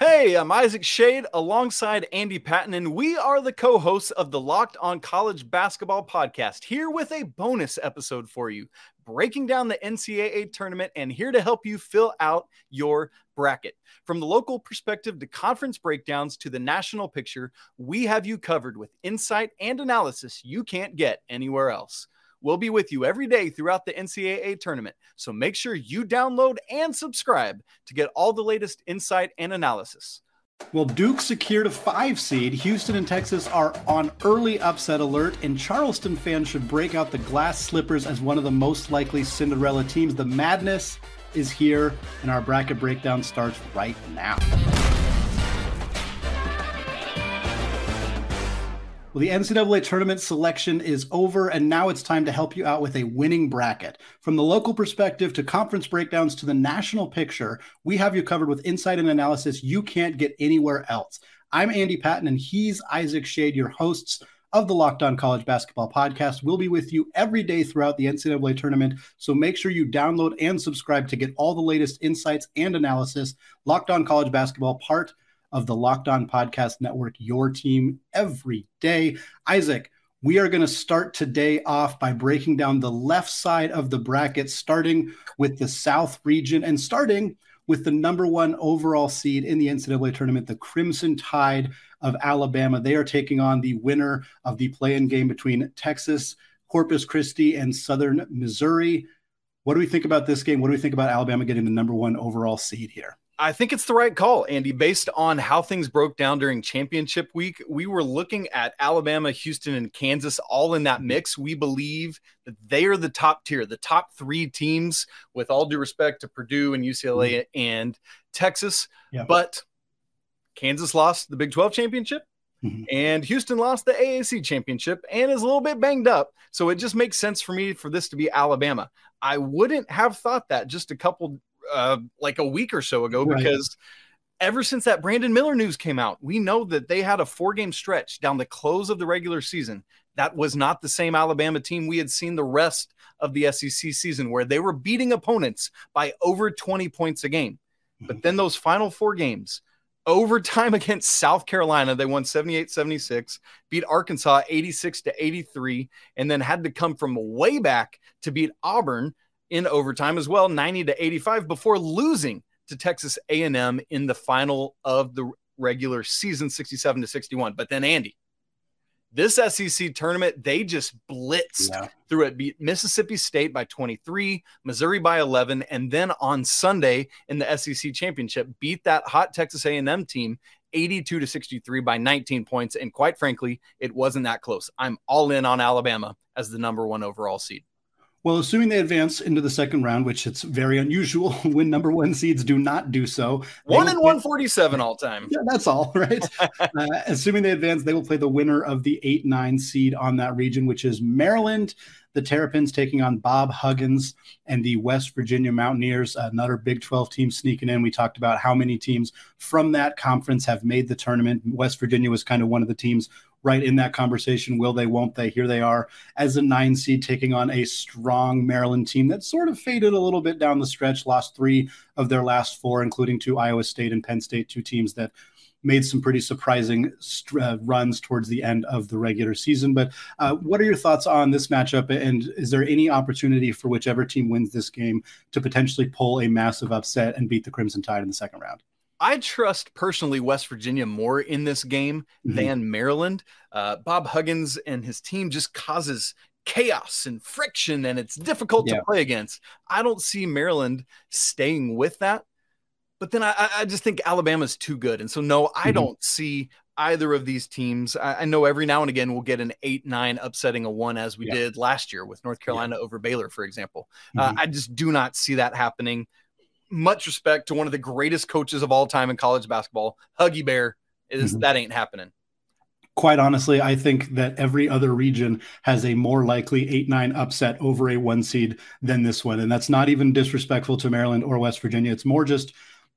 Hey, I'm Isaac Shade alongside Andy Patton, and we are the co hosts of the Locked On College Basketball Podcast, here with a bonus episode for you, breaking down the NCAA tournament and here to help you fill out your bracket. From the local perspective to conference breakdowns to the national picture, we have you covered with insight and analysis you can't get anywhere else. We'll be with you every day throughout the NCAA tournament. So make sure you download and subscribe to get all the latest insight and analysis. Well, Duke secured a five seed. Houston and Texas are on early upset alert, and Charleston fans should break out the glass slippers as one of the most likely Cinderella teams. The madness is here, and our bracket breakdown starts right now. Well, the NCAA tournament selection is over, and now it's time to help you out with a winning bracket. From the local perspective to conference breakdowns to the national picture, we have you covered with insight and analysis you can't get anywhere else. I'm Andy Patton, and he's Isaac Shade, your hosts of the Locked On College Basketball Podcast. We'll be with you every day throughout the NCAA tournament, so make sure you download and subscribe to get all the latest insights and analysis. Locked On College Basketball, part of the Locked On Podcast Network, your team every day. Isaac, we are going to start today off by breaking down the left side of the bracket, starting with the South region and starting with the number one overall seed in the NCAA tournament, the Crimson Tide of Alabama. They are taking on the winner of the play in game between Texas, Corpus Christi, and Southern Missouri. What do we think about this game? What do we think about Alabama getting the number one overall seed here? I think it's the right call, Andy. Based on how things broke down during championship week, we were looking at Alabama, Houston, and Kansas all in that mix. We believe that they are the top tier, the top three teams, with all due respect to Purdue and UCLA mm-hmm. and Texas. Yeah. But Kansas lost the Big 12 championship. Mm-hmm. And Houston lost the AAC championship and is a little bit banged up. So it just makes sense for me for this to be Alabama. I wouldn't have thought that just a couple uh, like a week or so ago right. because ever since that Brandon Miller news came out, we know that they had a four game stretch down the close of the regular season. That was not the same Alabama team we had seen the rest of the SEC season, where they were beating opponents by over 20 points a game. But then those final four games, overtime against South Carolina, they won 78 76, beat Arkansas 86 to 83, and then had to come from way back to beat Auburn in overtime as well, 90 to 85 before losing to Texas A&M in the final of the regular season 67 to 61. But then Andy, this SEC tournament, they just blitzed yeah. through it, beat Mississippi State by 23, Missouri by 11, and then on Sunday in the SEC championship, beat that hot Texas A&M team 82 to 63 by 19 points. And quite frankly, it wasn't that close. I'm all in on Alabama as the number one overall seed. Well, assuming they advance into the second round, which it's very unusual when number one seeds do not do so. One in 147 all time. Yeah, that's all, right? uh, assuming they advance, they will play the winner of the 8 9 seed on that region, which is Maryland. The Terrapins taking on Bob Huggins and the West Virginia Mountaineers, another Big 12 team sneaking in. We talked about how many teams from that conference have made the tournament. West Virginia was kind of one of the teams right in that conversation. Will they, won't they? Here they are as a nine seed taking on a strong Maryland team that sort of faded a little bit down the stretch, lost three of their last four, including to Iowa State and Penn State, two teams that made some pretty surprising uh, runs towards the end of the regular season. But uh, what are your thoughts on this matchup? And is there any opportunity for whichever team wins this game to potentially pull a massive upset and beat the Crimson Tide in the second round? I trust personally West Virginia more in this game mm-hmm. than Maryland. Uh, Bob Huggins and his team just causes chaos and friction, and it's difficult yeah. to play against. I don't see Maryland staying with that. But then I, I just think Alabama's too good. And so, no, I mm-hmm. don't see either of these teams. I, I, know every now and again we'll get an 8 9 upsetting a one as we yeah. did last year with North Carolina yeah. over Baylor, for example. Uh, mm-hmm. Uh, I just do not see that happening much respect to one of the greatest coaches of all time in college basketball, Huggy Bear. Is mm-hmm. that ain't happening? Quite honestly, I think that every other region has a more likely 8 9 upset over a one seed than this one. And that's not even disrespectful to Maryland or West Virginia. It's more just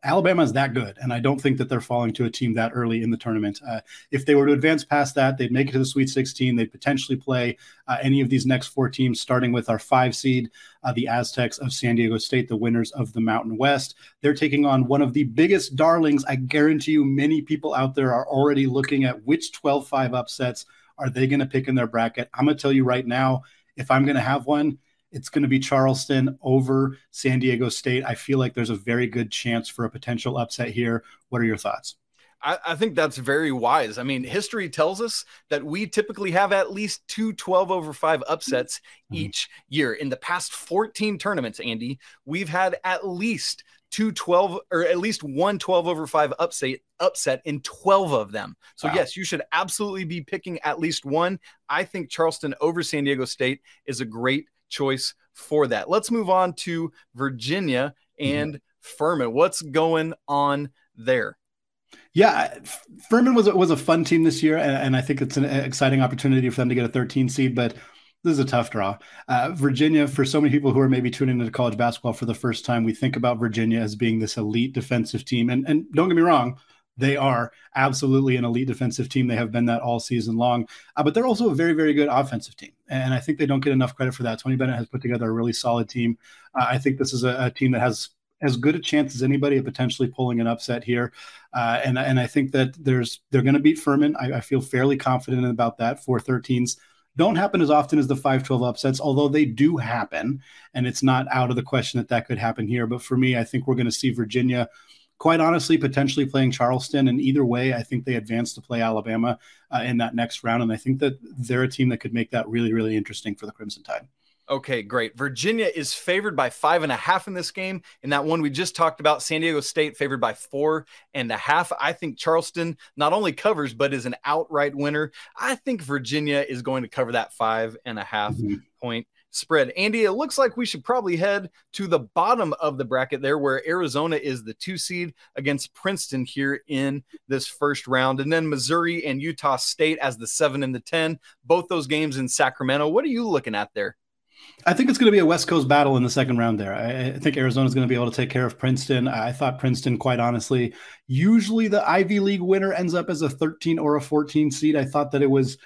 Alabama is that good, and I don't think that they're falling to a team that early in the tournament. Uh, if they were to advance past that, they'd make it to the Sweet 16. They'd potentially play uh, any of these next four teams, starting with our five seed, uh, the Aztecs of San Diego State, the winners of the Mountain West. They're taking on one of the biggest darlings. I guarantee you, many people out there are already looking at which 12 5 upsets are they going to pick in their bracket. I'm going to tell you right now, if I'm going to have one, it's going to be Charleston over San Diego State. I feel like there's a very good chance for a potential upset here. What are your thoughts? I, I, think that's very wise. I mean, history tells us that we typically have at least two 12 over 5 upsets mm-hmm. each year. In the past 14 tournaments, Andy, we've had at least two 12 or at least one 12 over 5 upset upset in 12 of them. So wow. yes, you should absolutely be picking at least one. I think Charleston over San Diego State is a great choice for that. Let's move on to Virginia mm-hmm. and mm-hmm. Furman. What's going on there? Yeah, Furman was was a fun team this year, and, and, I think it's an exciting opportunity for them to get a 13 seed. But this is a tough draw. Uh, Virginia, for so many people who are maybe tuning into college basketball for the first time, we think about Virginia as being this elite defensive team, and and don't get me wrong, they are absolutely an elite defensive team. They have been that all season long, uh, but they're also a very, very good offensive team. And I think they don't get enough credit for that. Tony Bennett has put together a really solid team. Uh, I think this is a, a, team that has as good a chance as anybody of potentially pulling an upset here. Uh, and, and I think that there's they're going to beat Furman. I, I, feel fairly confident about that. 413s don't happen as often as the 512 upsets, although they do happen. And it's not out of the question that that could happen here. But for me, I think we're going to see Virginia quite honestly, potentially playing Charleston. And either way, I think they advance to play Alabama uh, in that next round. And I think that they're a team that could make that really, really interesting for the Crimson Tide. Okay, great. Virginia is favored by five and a half in this game. In that one we just talked about, San Diego State favored by four and a half. I think Charleston not only covers, but is an outright winner. I think Virginia is going to cover that five and a half mm-hmm. point spread. Andy, it looks like we should probably head to the bottom of the bracket there, where Arizona is the two seed against Princeton here in this first round. And then Missouri and Utah State as the seven and the 10, both those games in Sacramento. What are you looking at there? I think it's going to be a West Coast battle in the second round there. I, think Arizona is going to be able to take care of Princeton. I thought Princeton, quite honestly, usually the Ivy League winner ends up as a 13 or a 14 seed. I thought that it was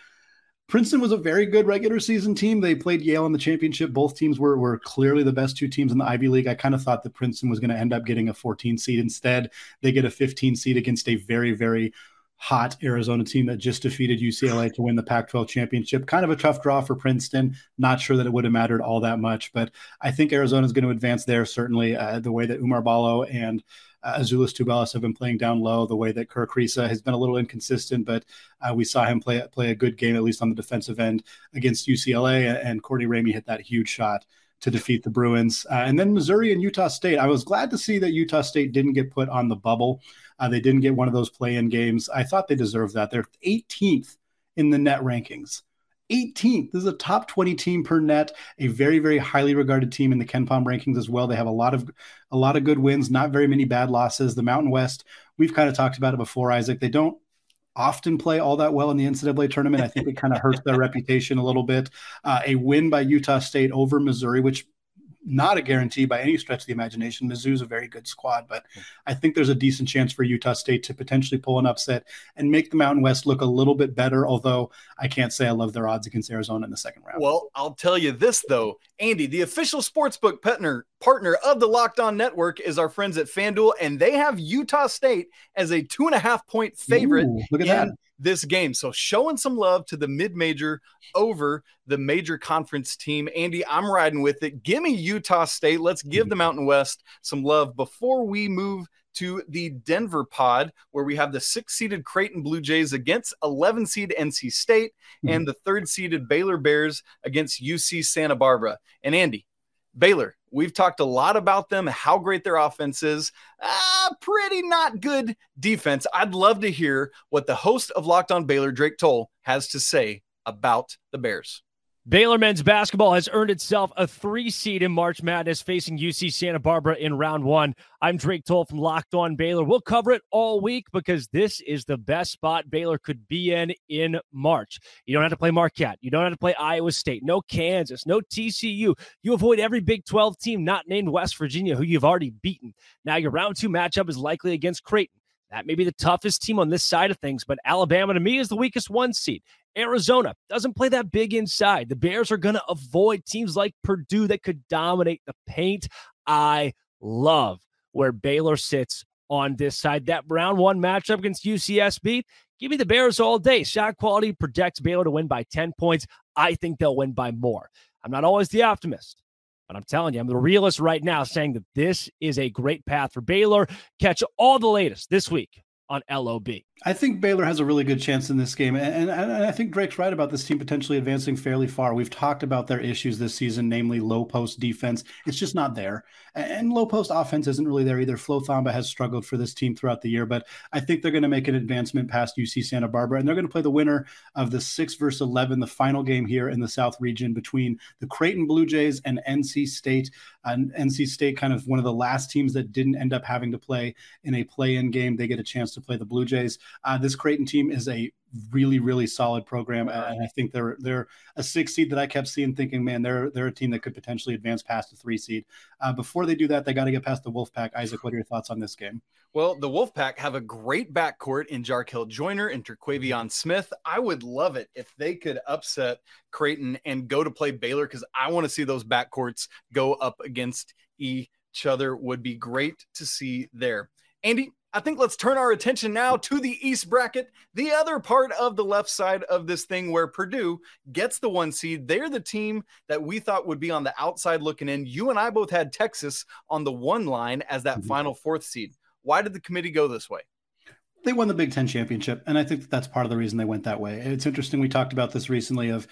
Princeton was a very good regular season team. They played Yale in the championship. Both teams were, were clearly the best two teams in the Ivy League. I kind of thought that Princeton was going to end up getting a 14 seed. Instead, they get a 15 seed against a very, very hot Arizona team that just defeated UCLA to win the Pac 12 championship. Kind of a tough draw for Princeton. Not sure that it would have mattered all that much, but I think Arizona is going to advance there, certainly. Uh, the way that Oumar Ballo and uh, Azuolas Tubelis have been playing down low. The way that Kerr Kriisa has been a little inconsistent, but uh, we saw him play play a good game at least on the defensive end against UCLA. And Courtney Ramey hit that huge shot to defeat the Bruins. Uh, and then Missouri and Utah State. I was glad to see that Utah State didn't get put on the bubble. Uh, they didn't get one of those play-in games. I thought they deserved that. They're 18th in the net rankings. 18th. This is a top 20 team per net, a very, very highly regarded team in the KenPom rankings as well. They have a lot of a lot of good wins, not very many bad losses. The Mountain West, we've kind of talked about it before, Isaac. They don't often play all that well in the NCAA tournament. I think it kind of hurts their reputation a little bit. Uh, a win by Utah State over Missouri, which not a guarantee by any stretch of the imagination. Mizzou's a very good squad, but I think there's a decent chance for Utah State to potentially pull an upset and make the Mountain West look a little bit better. Although I can't say I love their odds against Arizona in the second round. Well, I'll tell you this though, Andy, the official sportsbook partner partner of the Locked On Network is our friends at FanDuel, and they have Utah State as a two and a half point favorite. Ooh, look at that this game. So showing some love to the mid-major over the major conference team. Andy, I'm riding with it. Give me Utah State. Let's give the Mountain West some love before we move to the Denver pod, where we have the six seeded Creighton Blue Jays against 11 seed NC State and the third seeded Baylor Bears against UC Santa Barbara. And Andy, Baylor, we've talked a lot about them, how great their offense is. Uh, pretty not good defense. I'd love to hear what the host of Locked On Baylor, Drake Toll, has to say about the Bears. Baylor men's basketball has earned itself a three seed in March Madness, facing UC Santa Barbara in round one. I'm Drake Toll from Locked On Baylor. We'll cover it all week because this is the best spot Baylor could be in in March. You don't have to play Marquette. You don't have to play Iowa State. No Kansas. No TCU. You avoid every Big 12 team not named West Virginia, who you've already beaten. Now your round two matchup is likely against Creighton. That may be the toughest team on this side of things, but Alabama to me is the weakest one seed. Arizona doesn't play that big inside. The Bears are going to avoid teams like Purdue that could dominate the paint. I love where Baylor sits on this side. That round one matchup against UCSB, give me the Bears all day. Shot quality projects Baylor to win by 10 points. I think they'll win by more. I'm not always the optimist, but I'm telling you, I'm the realist right now saying that this is a great path for Baylor. Catch all the latest this week on LOB. I think Baylor has a really good chance in this game. And, and, and, I think Drake's right about this team potentially advancing fairly far. We've talked about their issues this season, namely low post defense. It's just not there. And low post offense isn't really there either. Flo Thamba has struggled for this team throughout the year, but I think they're going to make an advancement past UC Santa Barbara. And they're going to play the winner of the 6 versus 11, the final game here in the South region between the Creighton Blue Jays and NC State. And NC State, kind of one of the last teams that didn't end up having to play in a play in game. They get a chance to play the Blue Jays. Uh, this Creighton team is a really really solid program and i think they're they're a six seed that i kept seeing thinking man they're they're a team that could potentially advance past a three seed. Uh, before they do that they got to get past the wolfpack. Isaac what are your thoughts on this game? Well the wolfpack have a great backcourt in Jarkel Joiner and Terquavion smith. I would love it if they could upset creighton and go to play baylor because i want to see those backcourts go up against each other. Would be great to see there. Andy I think let's turn our attention now to the East bracket, the other part of the left side of this thing where Purdue gets the one seed. They're the team that we thought would be on the outside looking in. You and I both had Texas on the one line as that mm-hmm. final fourth seed. Why did the committee go this way? They won the Big Ten championship, and I think that's part of the reason they went that way. It's interesting. We talked about this recently of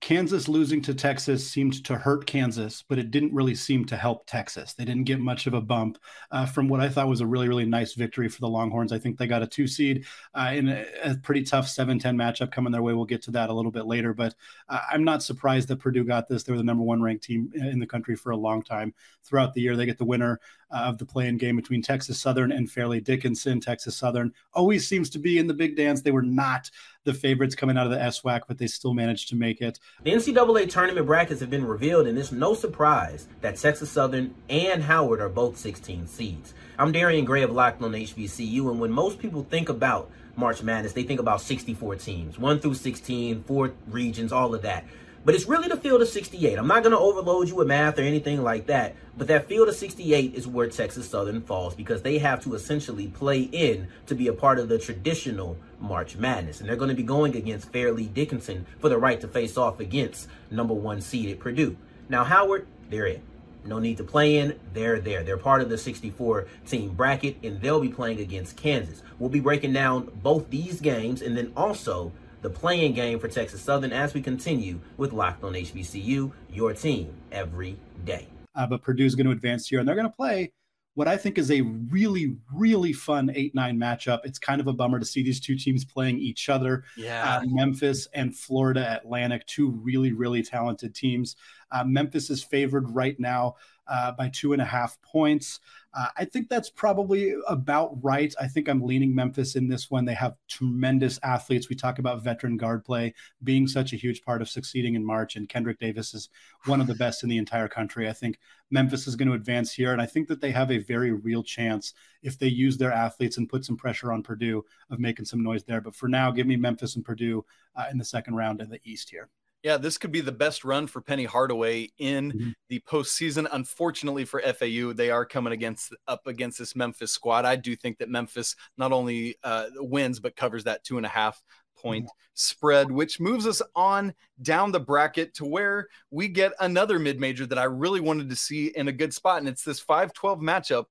Kansas losing to Texas seemed to hurt Kansas, but it didn't really seem to help Texas. They didn't get much of a bump uh, from what I thought was a really, really nice victory for the Longhorns. I think they got a two seed uh, in a, a, pretty tough 7 10 matchup coming their way. We'll get to that a little bit later, but uh, I'm not surprised that Purdue got this. They were the number one ranked team in the country for a long time. Throughout the year, they get the winner uh, of the playing game between Texas Southern and Fairleigh Dickinson. Texas Southern always seems to be in the big dance. They were not the favorites coming out of the SWAC, but they still managed to make it. The NCAA tournament brackets have been revealed, and it's no surprise that Texas Southern and Howard are both 16 seeds. I'm Darian Gray of Locked on HBCU, and when most people think about March Madness, they think about 64 teams, 1 through 16, four regions, all of that. But it's really the field of 68. I'm not going to overload you with math or anything like that. But that field of 68 is where Texas Southern falls because they have to essentially play in to be a part of the traditional March Madness. And they're going to be going against Fairleigh Dickinson for the right to face off against number one seeded Purdue. Now, Howard, they're in. No need to play in. They're there. They're part of the 64 team bracket, and they'll be playing against Kansas. We'll be breaking down both these games and then also the playing game for Texas Southern as we continue with Locked on HBCU, your team every day. Uh, but Purdue's going to advance here, and they're going to play what I think is a really, really fun 8 9 matchup. It's kind of a bummer to see these two teams playing each other. Yeah. Uh, Memphis and Florida Atlantic, two really, really talented teams. Uh, Memphis is favored right now uh, by two and a half points. Uh, I think that's probably about right. I think I'm leaning Memphis in this one. They have tremendous athletes. We talk about veteran guard play being such a huge part of succeeding in March, and Kendrick Davis is one of the best in the entire country. I think Memphis is going to advance here, and I think that they have a very real chance if they use their athletes and put some pressure on Purdue of making some noise there. But for now, give me Memphis and Purdue uh, in the second round in the East here. Yeah, this could be the best run for Penny Hardaway in mm-hmm. the postseason. Unfortunately for FAU, they are coming against up against this Memphis squad. I do think that Memphis not only uh, wins but covers that two and a half point mm-hmm. spread, which moves us on down the bracket to where we get another mid major that I really wanted to see in a good spot, and it's this 5-12 matchup.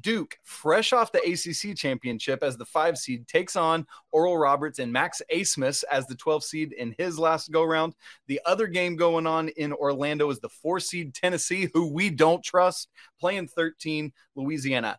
Duke, fresh off the ACC championship as the five seed, takes on Oral Roberts and Max Abmas as the 12 seed in his last go round. The other game going on in Orlando is the four seed Tennessee, who we don't trust, playing 13 Louisiana.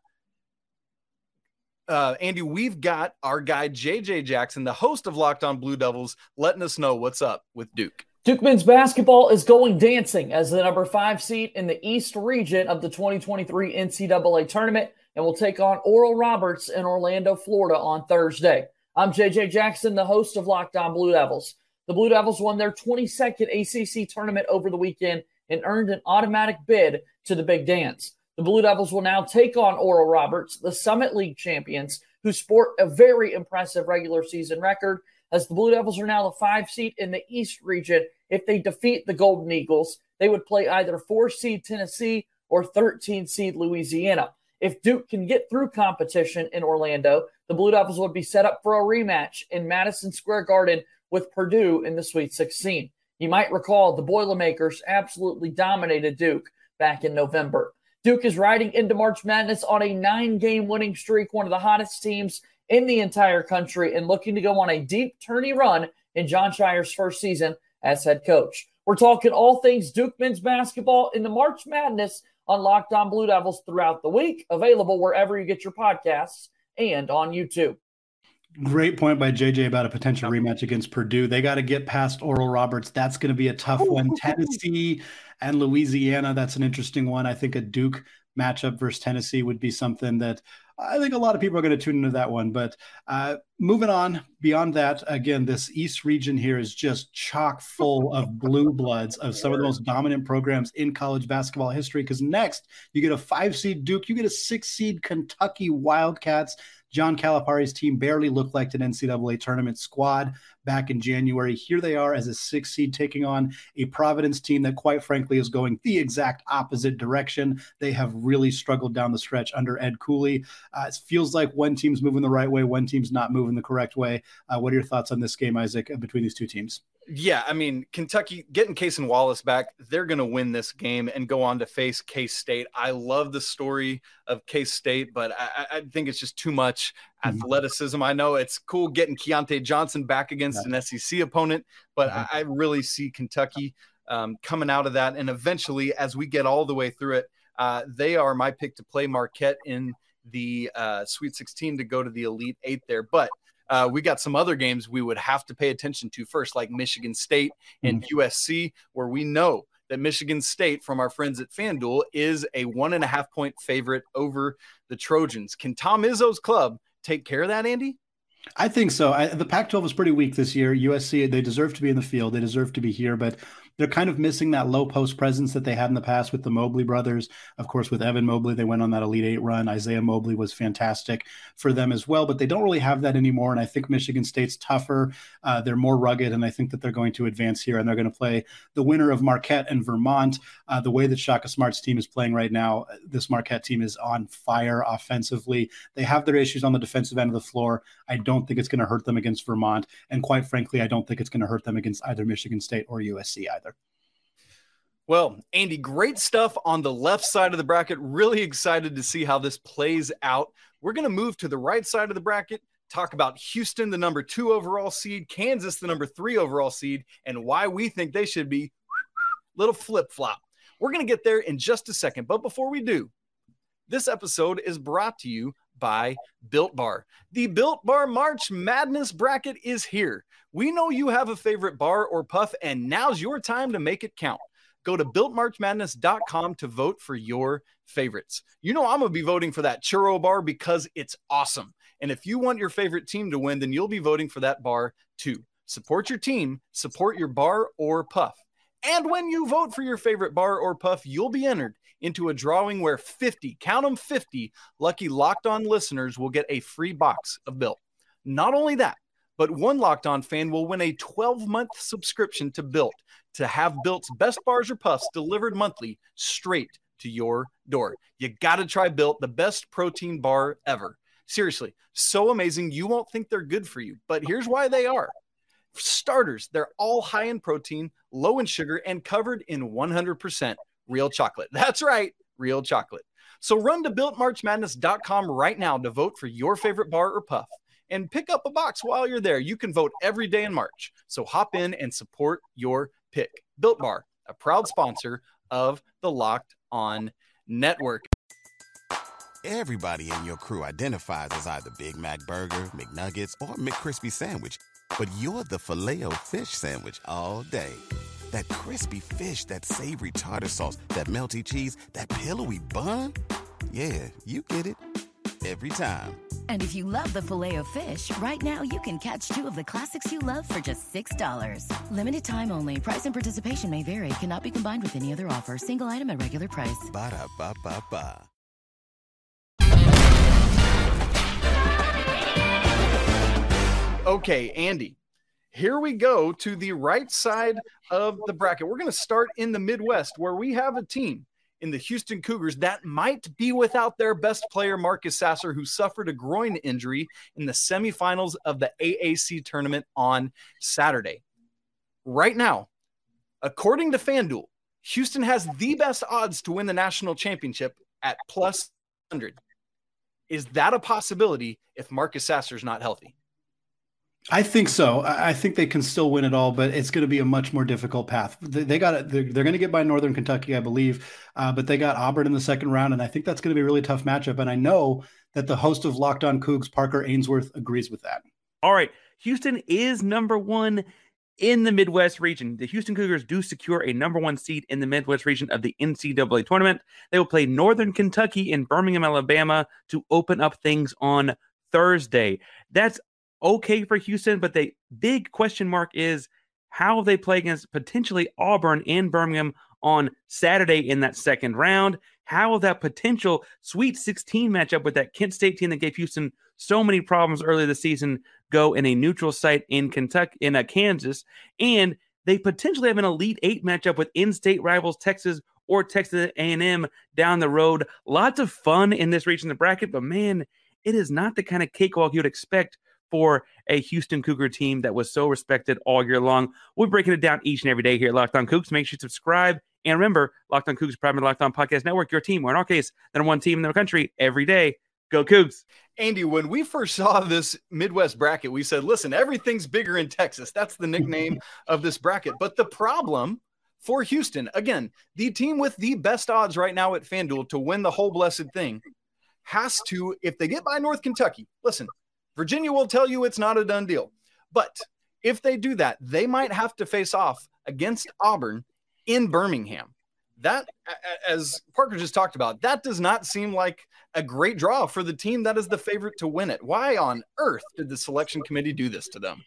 Uh, Andy, we've got our guy JJ Jackson, the host of Locked On Blue Devils, letting us know what's up with Duke. Duke men's basketball is going dancing as the number five seed in the East region of the 2023 NCAA tournament and will take on Oral Roberts in Orlando, Florida on Thursday. I'm JJ Jackson, the host of Locked On Blue Devils. The Blue Devils won their 22nd ACC tournament over the weekend and earned an automatic bid to the Big Dance. The Blue Devils will now take on Oral Roberts, the Summit League champions, who sport a very impressive regular season record, as the Blue Devils are now the five seed in the East region if they defeat the Golden Eagles, they would play either four seed Tennessee or 13 seed Louisiana. If Duke can get through competition in Orlando, the Blue Devils would be set up for a rematch in Madison Square Garden with Purdue in the Sweet 16. You might recall the Boilermakers absolutely dominated Duke back in November. Duke is riding into March Madness on a nine game winning streak, one of the hottest teams in the entire country, and looking to go on a deep tourney run in Jon Scheyer's first season as head coach. We're talking all things Duke men's basketball in the March Madness on Locked On Blue Devils throughout the week, available wherever you get your podcasts and on YouTube. Great point by JJ about a potential rematch against Purdue. They got to get past Oral Roberts. That's going to be a tough one. Tennessee and Louisiana, that's an interesting one. I think a Duke matchup versus Tennessee would be something that I think a lot of people are going to tune into that one. But uh, moving on beyond that, again, this East region here is just chock full of blue bloods of some of the most dominant programs in college basketball history. Because next, you get a five seed Duke, you get a six seed Kentucky Wildcats. John Calipari's team barely looked like an NCAA tournament squad back in January. Here they are as a six seed taking on a Providence team that, quite frankly, is going the exact opposite direction. They have really struggled down the stretch under Ed Cooley. Uh, it feels like one team's moving the right way, one team's not moving the correct way. Uh, what are your thoughts on this game, Isaac, between these two teams? Yeah, I mean, Kentucky getting Cason Wallace back, they're going to win this game and go on to face K State. I love the story of K State, but I, I, think it's just too much mm-hmm. athleticism. I know it's cool getting Keyontae Johnson back against an SEC opponent, but mm-hmm. I, I, really see Kentucky um, coming out of that. And eventually, as we get all the way through it, uh, they are my pick to play Marquette in the uh, Sweet 16 to go to the Elite Eight there. But uh, we got some other games we would have to pay attention to first, like Michigan State and mm-hmm. USC, where we know that Michigan State, from our friends at FanDuel, is a one and a half point favorite over the Trojans. Can Tom Izzo's club take care of that, Andy? I think so. I, the Pac 12 is pretty weak this year. USC, they deserve to be in the field, they deserve to be here, but they're kind of missing that low post presence that they had in the past with the Mobley brothers. Of course, with Evan Mobley, they went on that Elite Eight run. Isaiah Mobley was fantastic for them as well, but they don't really have that anymore. And I think Michigan State's tougher. Uh, they're more rugged, and I think that they're going to advance here and they're going to play the winner of Marquette and Vermont. Uh, the way that Shaka Smart's team is playing right now, this Marquette team is on fire offensively. They have their issues on the defensive end of the floor. I don't think it's going to hurt them against Vermont. And quite frankly, I don't think it's going to hurt them against either Michigan State or USC either. Well, Andy, great stuff on the left side of the bracket. Really excited to see how this plays out. We're going to move to the right side of the bracket, talk about Houston, the number two overall seed, Kansas, the number three overall seed, and why we think they should be a little flip flop. We're going to get there in just a second. But before we do, this episode is brought to you by Built Bar. The Built Bar March Madness bracket is here. We know you have a favorite bar or puff, and now's your time to make it count. Go to builtmarchmadness.com to vote for your favorites. You know, I'm going to be voting for that churro bar because it's awesome. And if you want your favorite team to win, then you'll be voting for that bar too. Support your team, support your bar or puff. And when you vote for your favorite bar or puff, you'll be entered into a drawing where 50, count them 50, lucky locked on listeners will get a free box of Built. Not only that, but one locked on fan will win a 12 month subscription to Built to have Built's best bars or puffs delivered monthly straight to your door. You got to try Built, the best protein bar ever. Seriously, so amazing. You won't think they're good for you, but here's why they are. For starters, they're all high in protein, low in sugar, and covered in 100% real chocolate. That's right, real chocolate. So run to builtmarchmadness.com right now to vote for your favorite bar or puff and pick up a box while you're there. You can vote every day in March. So hop in and support your pick. Built Bar, a proud sponsor of the Locked On Network. Everybody in your crew identifies as either Big Mac Burger, McNuggets, or McCrispy Sandwich, but you're the filet fish Sandwich all day That crispy fish, that savory tartar sauce, that melty cheese, that pillowy bun. Yeah, you get it every time. And if you love the filet of fish, right now you can catch two of the classics you love for just $6. Limited time only. Price and participation may vary. Cannot be combined with any other offer. Single item at regular price. Ba da ba ba ba. Okay, Andy, here we go to the right side of the bracket. We're going to start in the Midwest where we have a team in the Houston Cougars that might be without their best player, Marcus Sasser, who suffered a groin injury in the semifinals of the AAC tournament on Saturday. Right now, according to FanDuel, Houston has the best odds to win the national championship at plus 100. Is that a possibility if Marcus Sasser is not healthy? I think so. I think they can still win it all, but it's going to be a much more difficult path. They, got. They're, they're, going to get by Northern Kentucky, I believe, uh, but they got Auburn in the second round, and I think that's going to be a really tough matchup. And I know that the host of Locked On Cougs, Parker Ainsworth, agrees with that. All right, Houston is number one in the Midwest region. The Houston Cougars do secure a number one seed in the Midwest region of the NCAA tournament. They will play Northern Kentucky in Birmingham, Alabama, to open up things on Thursday. That's okay for Houston, but the big question mark is how they play against potentially Auburn in Birmingham on Saturday in that second round. How will that potential Sweet 16 matchup with that Kent State team that gave Houston so many problems earlier this season go in a neutral site in Kentucky in uh, Kansas, and they potentially have an Elite Eight matchup with in-state rivals Texas or Texas A&M down the road. Lots of fun in this region of the bracket, but man, it is not the kind of cakewalk you'd expect for a Houston Cougar team that was so respected all year long. We're breaking it down each and every day here at Locked On Cougs. Make sure you subscribe. And remember, Locked On Cougs, Private Locked On Podcast Network, your team, or in our case, the number one team in the country every day. Go Cougs. Andy, when we first saw this Midwest bracket, we said, listen, everything's bigger in Texas. That's the nickname of this bracket. But the problem for Houston, again, the team with the best odds right now at FanDuel to win the whole blessed thing, has to, if they get by North Kentucky, listen, Virginia will tell you it's not a done deal. But if they do that, they might have to face off against Auburn in Birmingham. That, as Parker just talked about, that does not seem like a great draw for the team that is the favorite to win it. Why on earth did the selection committee do this to them?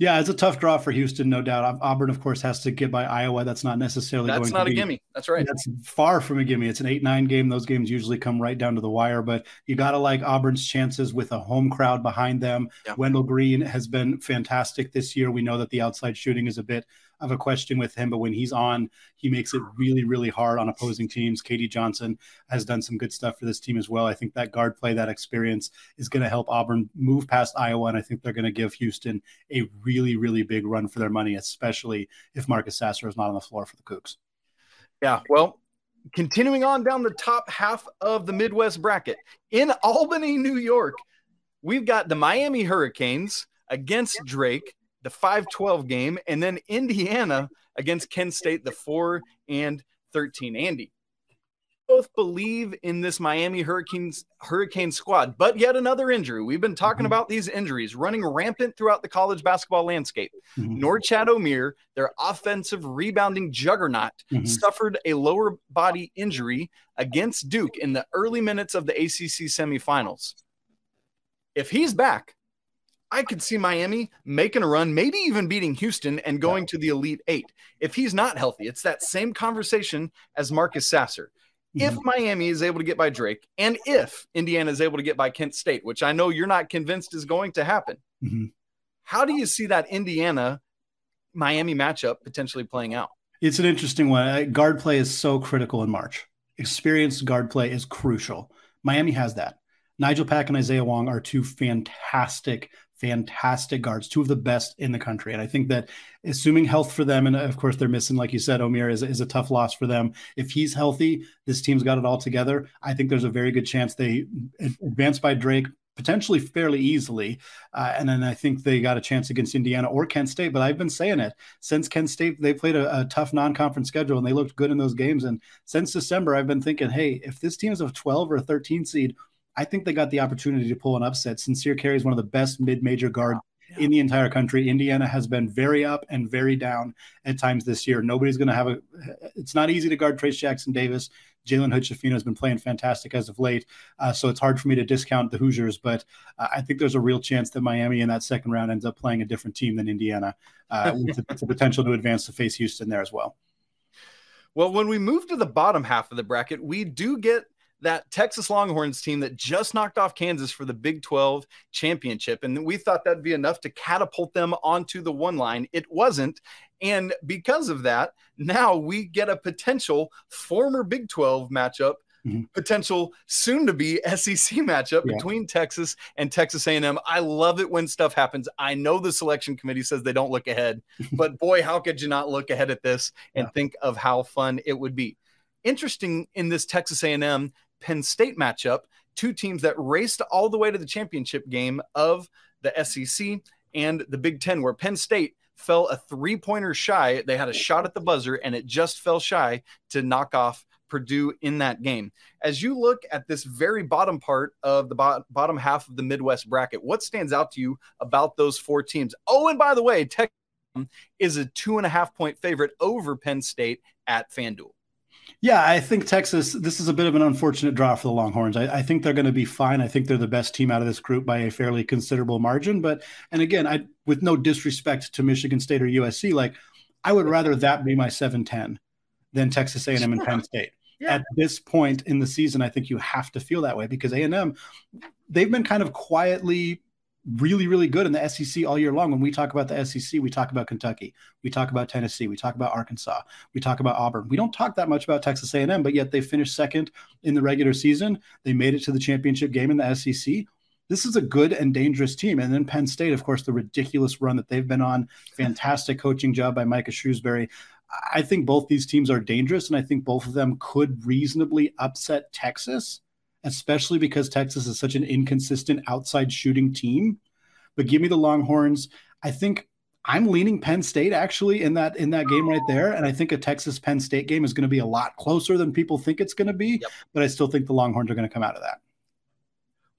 Yeah, it's a tough draw for Houston, no doubt. Auburn, of course, has to get by Iowa. That's not necessarily that's not a be, gimme. That's right. That's far from a gimme. It's an eight-nine game. Those games usually come right down to the wire. But you got to like Auburn's chances with a home crowd behind them. Yeah. Wendell Green has been fantastic this year. We know that the outside shooting is a bit of a question with him, but when he's on, he makes it really, really hard on opposing teams. KD Johnson has done some good stuff for this team as well. I think that guard play, that experience is going to help Auburn move past Iowa, and I think they're going to give Houston a really, really big run for their money, especially if Marcus Sasser is not on the floor for the Cougs. Yeah, well, continuing on down the top half of the Midwest bracket in Albany, New York, we've got the Miami Hurricanes against Drake the 5-12 game, and then Indiana against Kent State, the 4 and 13. Andy, both believe in this Miami Hurricanes Hurricane squad, but yet another injury. We've been talking mm-hmm. about these injuries running rampant throughout the college basketball landscape. Mm-hmm. Norchad Omier, their offensive rebounding juggernaut, mm-hmm. suffered a lower body injury against Duke in the early minutes of the ACC semifinals. If he's back, I could see Miami making a run, maybe even beating Houston and going to the Elite Eight. If he's not healthy, it's that same conversation as Marcus Sasser. Mm-hmm. If Miami is able to get by Drake, and if Indiana is able to get by Kent State, which I know you're not convinced is going to happen, mm-hmm. how do you see that Indiana Miami matchup potentially playing out? It's an interesting one. Guard play is so critical in March. Experienced guard play is crucial. Miami has that. Nigel Pack and Isaiah Wong are two fantastic fantastic guards, two of the best in the country. And I think that assuming health for them, and of course they're missing, like you said, Omier is, is a tough loss for them. If he's healthy, this team's got it all together. I think there's a very good chance they advance by Drake, potentially fairly easily. Uh, and then I think they got a chance against Indiana or Kent State. But I've been saying it since Kent State, they played a, a tough non conference schedule and they looked good in those games. And since December, I've been thinking, hey, if this team is a 12 or a 13 seed, I think they got the opportunity to pull an upset. Sincere Carry is one of the best mid-major guard yeah. in the entire country. Indiana has been very up and very down at times this year. Nobody's going to have a. It's not easy to guard Trayce Jackson Davis. Jalen Hood-Schifino has been playing fantastic as of late, uh, so it's hard for me to discount the Hoosiers. But uh, I think there's a real chance that Miami in that second round ends up playing a different team than Indiana, uh, with the, the potential to advance to face Houston there as well. Well, when we move to the bottom half of the bracket, we do get that Texas Longhorns team that just knocked off Kansas for the Big 12 championship. And we thought that'd be enough to catapult them onto the one line. It wasn't. And because of that, now we get a potential former Big 12 matchup Mm-hmm. potential soon to be SEC matchup yeah. between Texas and Texas A&M. I love it when stuff happens. I know the selection committee says they don't look ahead, but boy, how could you not look ahead at this and yeah. think of how fun it would be? Interesting in this Texas A&M Penn State matchup, two teams that raced all the way to the championship game of the SEC and the Big Ten, where Penn State fell a three pointer shy. They had a shot at the buzzer and it just fell shy to knock off Purdue in that game. As you look at this very bottom part of the bo- bottom half of the Midwest bracket, what stands out to you about those four teams? Oh, and by the way, Tech is a two and a half point favorite over Penn State at FanDuel. Yeah, I think Texas, this is a bit of an unfortunate draw for the Longhorns. I, I think they're going to be fine. I think they're the best team out of this group by a fairly considerable margin. But, and again, I, with no disrespect to Michigan State or USC, like I would rather that be my 7 10 than Texas A&M and Penn State. Yeah. At this point in the season, I think you have to feel that way because A&M, they've been kind of quietly really, really good in the SEC all year long. When we talk about the SEC, we talk about Kentucky, we talk about Tennessee, we talk about Arkansas, we talk about Auburn. We don't talk that much about Texas A&M, but yet they finished second in the regular season. They made it to the championship game in the SEC. This is a good and dangerous team. And then Penn State, of course, the ridiculous run that they've been on. Fantastic coaching job by Micah Shrewsberry. I think both these teams are dangerous, and I think both of them could reasonably upset Texas especially because Texas is such an inconsistent outside shooting team. But give me the Longhorns. I think I'm leaning Penn State actually in that in that game right there, and I think a Texas Penn State game is going to be a lot closer than people think it's going to be. Yep. But I still think the Longhorns are going to come out of that.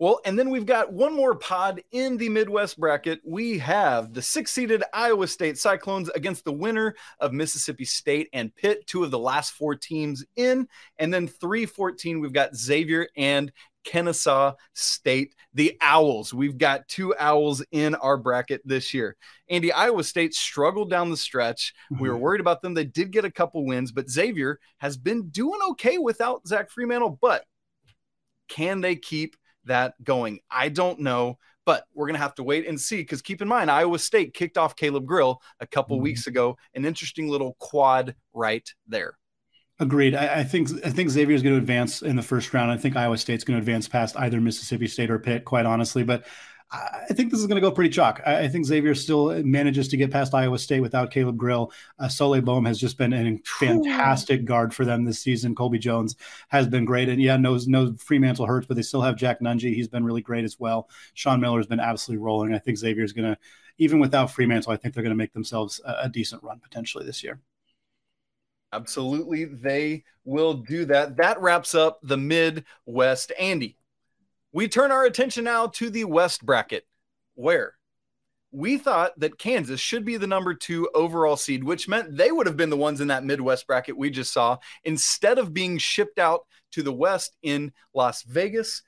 Well, and then we've got one more pod in the Midwest bracket. We have the six seeded Iowa State Cyclones against the winner of Mississippi State and Pitt, two of the last four teams in. And then 314, we've got Xavier and Kennesaw State, the Owls. We've got two Owls in our bracket this year. Andy, Iowa State struggled down the stretch. Mm-hmm. We were mm-hmm. worried about them. They did get a couple wins, but Xavier has been doing okay without Zach Freemantle. But can they keep that going? I don't know, but we're going to have to wait and see because keep in mind, Iowa State kicked off Caleb Grill a couple mm-hmm. weeks ago. An interesting little quad right there. Agreed. I, I, think I think Xavier is going to advance in the first round. I think Iowa State's going to advance past either Mississippi State or Pitt, quite honestly. But I think this is going to go pretty chalk. I think Xavier still manages to get past Iowa State without Caleb Grill. Uh, Souley Boum has just been a fantastic guard for them this season. Colby Jones has been great. And yeah, no, no Freemantle hurts, but they still have Jack Nunge. He's been really great as well. Sean Miller has been absolutely rolling. I think Xavier is going to, even without Freemantle, I think they're going to make themselves a, a decent run potentially this year. Absolutely, they will do that. That wraps up the Midwest. Andy, we turn our attention now to the West bracket, where we thought that Kansas should be the number two overall seed, which meant they would have been the ones in that Midwest bracket we just saw, instead of being shipped out to the West in Las Vegas.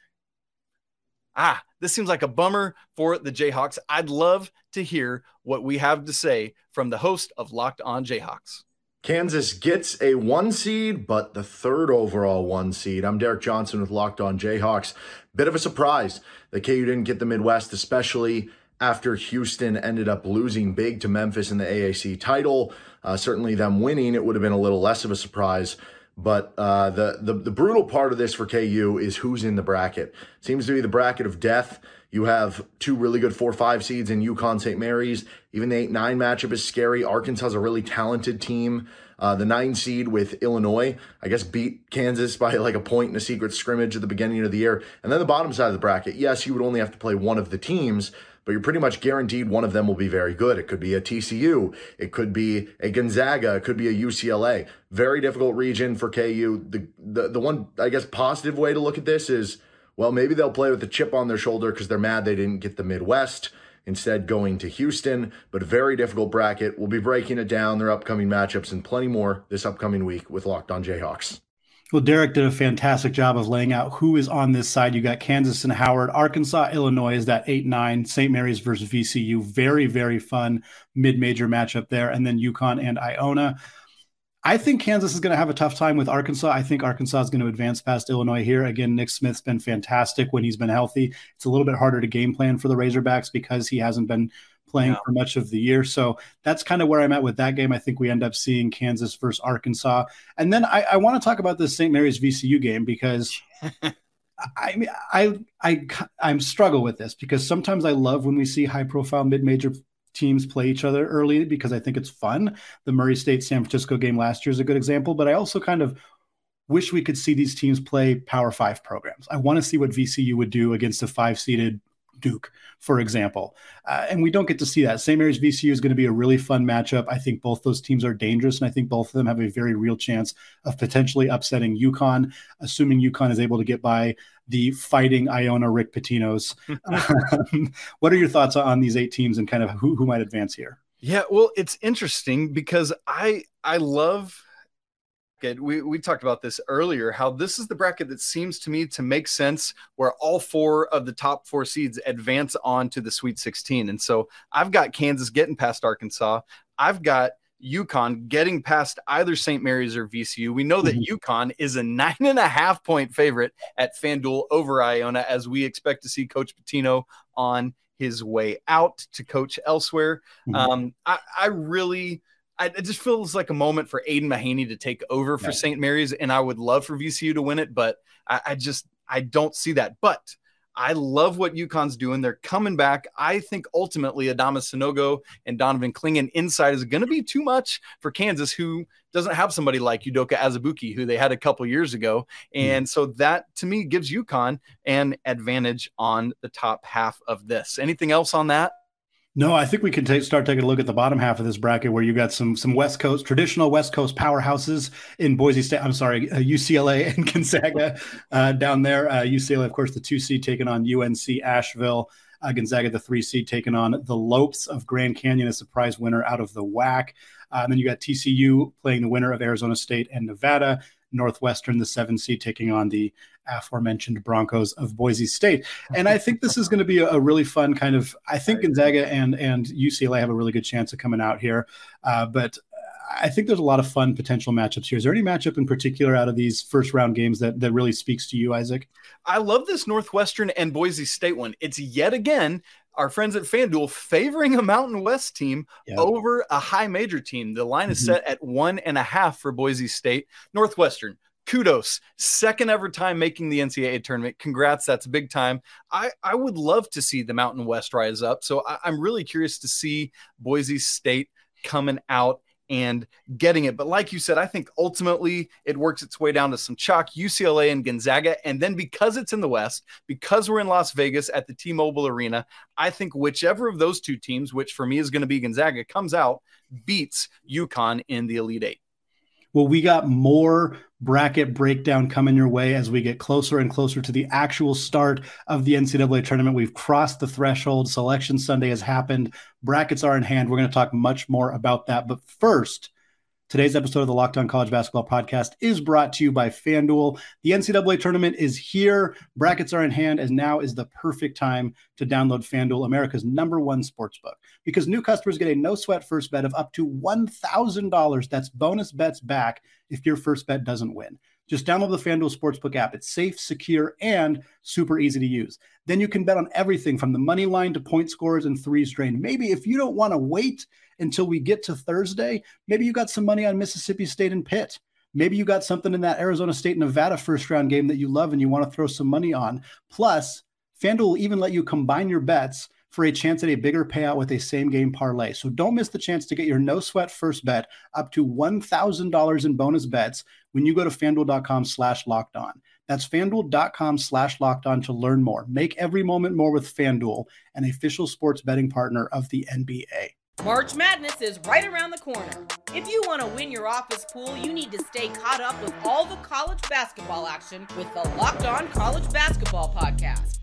Ah, this seems like a bummer for the Jayhawks. I'd love to hear what we have to say from the host of Locked On Jayhawks. Kansas gets a one seed, but the third overall one seed. I'm Derek Johnson with Locked On Jayhawks. Bit of a surprise that KU didn't get the Midwest, especially after Houston ended up losing big to Memphis in the AAC title. Uh, certainly, them winning, it would have been a little less of a surprise. But uh, the, the the brutal part of this for KU is who's in the bracket. Seems to be the bracket of death. You have two really good four five seeds in UConn St. Mary's. Even the eight nine matchup is scary. Arkansas is a really talented team. Uh, the nine seed with Illinois, I guess, beat Kansas by like a point in a secret scrimmage at the beginning of the year. And then the bottom side of the bracket, yes, you would only have to play one of the teams, but you're pretty much guaranteed one of them will be very good. It could be a TCU, it could be a Gonzaga, it could be a UCLA. Very difficult region for KU. The the, the one I guess positive way to look at this is well, maybe they'll play with a chip on their shoulder because they're mad they didn't get the Midwest. instead going to Houston. But a very difficult bracket. We'll be breaking it down, their upcoming matchups, and plenty more this upcoming week with Locked On Jayhawks. Well, Derek did a fantastic job of laying out who is on this side. You got Kansas and Howard, Arkansas, Illinois is that 8 9, St. Mary's versus VCU. Very, very fun mid major matchup there. And then UConn and Iona. I think Kansas is going to have a tough time with Arkansas. I think Arkansas is going to advance past Illinois here. Again, Nick Smith's been fantastic when he's been healthy. It's a little bit harder to game plan for the Razorbacks because he hasn't been playing yeah. for much of the year. So that's kind of where I'm at with that game. I think we end up seeing Kansas versus Arkansas. And then I, I want to talk about the St. Mary's VCU game because I mean, I, I, I'm struggle with this because sometimes I love when we see high profile mid major teams play each other early because I think it's fun. The Murray State San Francisco game last year is a good example, but I also kind of wish we could see these teams play Power Five programs. I want to see what VCU would do against a five seeded Duke, for example. Uh, and we don't get to see that. St. Mary's VCU is going to be a really fun matchup. I think both those teams are dangerous, and I think both of them have a very real chance of potentially upsetting UConn, assuming UConn is able to get by the fighting Iona Rick Pitinos. um, what are your thoughts on these eight teams and kind of who, who might advance here? Yeah, well, it's interesting because I I love we, we talked about this earlier how this is the bracket that seems to me to make sense where all four of the top four seeds advance on to the sweet 16 and so i've got kansas getting past arkansas i've got UConn getting past either St. Mary's or VCU. We know that mm-hmm. UConn is a nine and a half point favorite at FanDuel over Iona, as we expect to see Coach Pitino on his way out to coach elsewhere. Mm-hmm. Um, I, I really I, it just feels like a moment for Aidan Mahaney to take over for St. Mary's, and I would love for VCU to win it, but I, I just I don't see that. But I love what UConn's doing. They're coming back. I think ultimately Adama Sanogo and Donovan Clingan inside is going to be too much for Kansas, who doesn't have somebody like Udoka Azubuike, who they had a couple years ago. Hmm. And mm. so that to me gives UConn an advantage on the top half of this. Anything else on that? No, I think we can take, start taking a look at the bottom half of this bracket where you got some some West Coast traditional West Coast powerhouses in Boise State. I'm sorry, uh, UCLA and Gonzaga uh, down there. Uh, UCLA, of course, the two seed taking on UNC Asheville. Uh, Gonzaga, the three seed, taking on the Lopes of Grand Canyon, a surprise winner out of the WAC. Uh, and then you got TCU playing the winner of Arizona State and Nevada. Northwestern, the seven seed, taking on the aforementioned Broncos of Boise State. And I think this is going to be a, really fun kind of. I think Gonzaga and and UCLA have a really good chance of coming out here, uh, but. I think there's a lot of fun potential matchups here. Is there any matchup in particular out of these first round games that, that really speaks to you, Isaac? I love this Northwestern and Boise State one. It's yet again our friends at FanDuel favoring a Mountain West team yeah. over a high major team. The line is mm-hmm. set at one and a half for Boise State. Northwestern, kudos second ever time making the ncaa tournament congrats that's big time i i would love to see the mountain west rise up so I, i'm really curious to see boise state coming out and getting it. But like you said, I think ultimately it works its way down to some chalk, UCLA and Gonzaga. And then because it's in the West, because we're in Las Vegas at the T Mobile Arena, I think whichever of those two teams, which for me is going to be Gonzaga, comes out, beats UConn in the Elite Eight. Well, we got more bracket breakdown coming your way as we get closer and closer to the actual start of the NCAA tournament. We've crossed the threshold. Selection Sunday has happened. Brackets are in hand. We're going to talk much more about that. But first, Today's episode of the Locked On College Basketball Podcast is brought to you by FanDuel. The NCAA tournament is here. Brackets are in hand, and now is the perfect time to download FanDuel, America's number one sports book, because new customers get a no sweat first bet of up to $1,000. That's bonus bets back if your first bet doesn't win. Just download the FanDuel Sportsbook app. It's safe, secure, and super easy to use. Then you can bet on everything from the money line to point scores and threes drained. Maybe if you don't want to wait until we get to Thursday, maybe you got some money on Mississippi State and Pitt. Maybe you got something in that Arizona State Nevada first round game that you love and you want to throw some money on. Plus, FanDuel will even let you combine your bets for a chance at a bigger payout with a same game parlay. So don't miss the chance to get your no sweat first bet up to $1,000 in bonus bets when you go to fanduel.com slash locked on. That's fanduel.com slash locked on to learn more. Make every moment more with Fanduel, an official sports betting partner of the NBA. March Madness is right around the corner. If you want to win your office pool, you need to stay caught up with all the college basketball action with the Locked On College Basketball Podcast.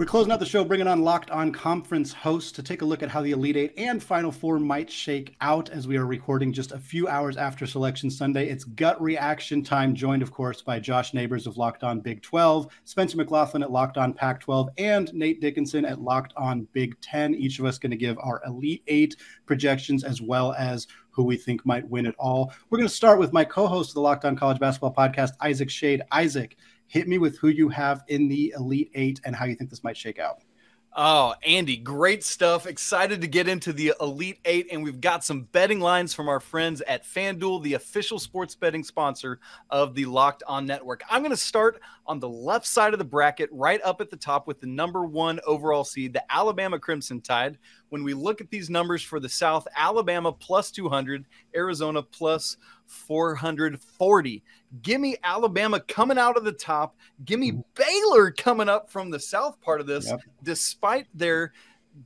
We're closing out the show, bringing on Locked On Conference hosts to take a look at how the Elite Eight and Final Four might shake out as we are recording just a few hours after Selection Sunday. It's gut reaction time, joined, of course, by Josh Neighbors of Locked On Big 12, Spencer McLaughlin at Locked On Pac 12, and Nate Dickinson at Locked On Big 10. Each of us going to give our Elite Eight projections as well as who we think might win it all. We're going to start with my co host of the Locked On College Basketball Podcast, Isaac Shade. Isaac, hit me with who you have in the Elite Eight and how you think this might shake out. Oh, Andy, great stuff. Excited to get into the Elite Eight. And we've got some betting lines from our friends at FanDuel, the official sports betting sponsor of the Locked On Network. I'm going to start on the left side of the bracket, right up at the top with the number one overall seed, the Alabama Crimson Tide. When we look at these numbers for the South, Alabama plus 200, Arizona plus 440. Give me Alabama coming out of the top. Give me Baylor coming up from the south part of this, yep. despite their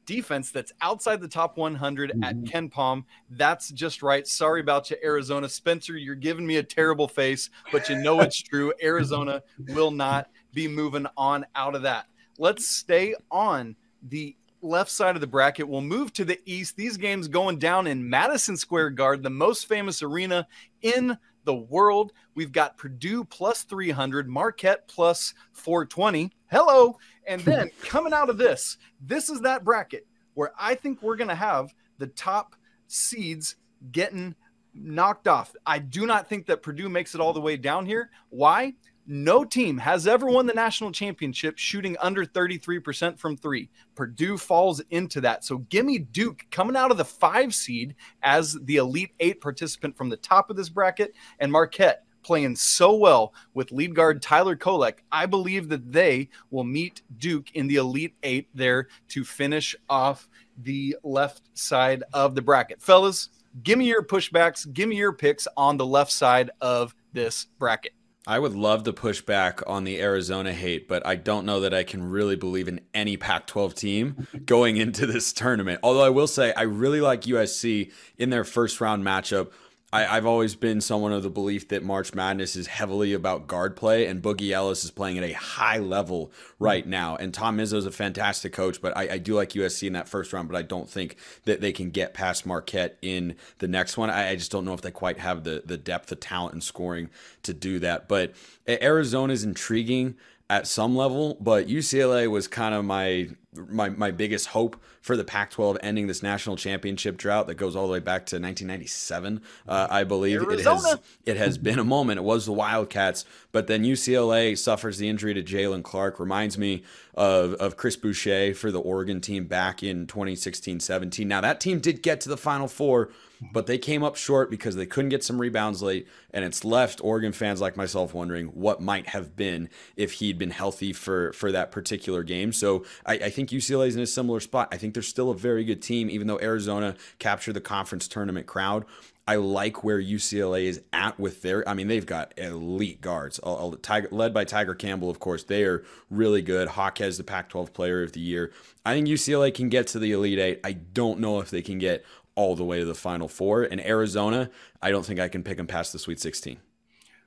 defense that's outside the top 100 mm-hmm. at KenPom. That's just right. Sorry about you, Arizona. Spencer, you're giving me a terrible face, but you know it's true. Arizona will not be moving on out of that. Let's stay on the left side of the bracket. We'll move to the east. These games going down in Madison Square Garden, the most famous arena in the world. We've got Purdue plus 300, Marquette plus 420. Hello. And then coming out of this, this is that bracket where I think we're going to have the top seeds getting knocked off. I do not think that Purdue makes it all the way down here. Why? No team has ever won the national championship shooting under 33% from three. Purdue falls into that. So give me Duke coming out of the five seed as the Elite Eight participant from the top of this bracket, and Marquette playing so well with lead guard Tyler Kolek. I believe that they will meet Duke in the Elite Eight there to finish off the left side of the bracket. Fellas, give me your pushbacks, give me your picks on the left side of this bracket. I would love to push back on the Arizona hate, but I don't know that I can really believe in any Pac 12 team going into this tournament. Although I will say, I really like USC in their first round matchup I, have always been someone of the belief that March Madness is heavily about guard play, and Boogie Ellis is playing at a high level right now. And Tom Izzo is a fantastic coach, but I, I, do like USC in that first round, but I don't think that they can get past Marquette in the next one. I, I just don't know if they quite have the the depth of talent and scoring to do that. But Arizona is intriguing at some level, but UCLA was kind of my my my biggest hope for the Pac-12 ending this national championship drought that goes all the way back to 1997. Uh, I believe Arizona. it has it has been a moment. It was the Wildcats, but then UCLA suffers the injury to Jaylen Clark. Reminds me of of Chris Boucher for the Oregon team back in 2016-17. Now that team did get to the Final Four but they came up short because they couldn't get some rebounds late, and it's left Oregon fans like myself wondering what might have been if he'd been healthy for for that particular game. So I, I think UCLA is in a similar spot. I think they're still a very good team, even though Arizona captured the conference tournament crowd. I like where UCLA is at with their. I mean, they've got elite guards, Tiger, led by Tiger Campbell, of course. They are really good. Jaquez the Pac-12 Player of the Year. I think UCLA can get to the Elite Eight. I don't know if they can get all the way to the Final Four. And Arizona, I don't think I can pick them past the Sweet 16.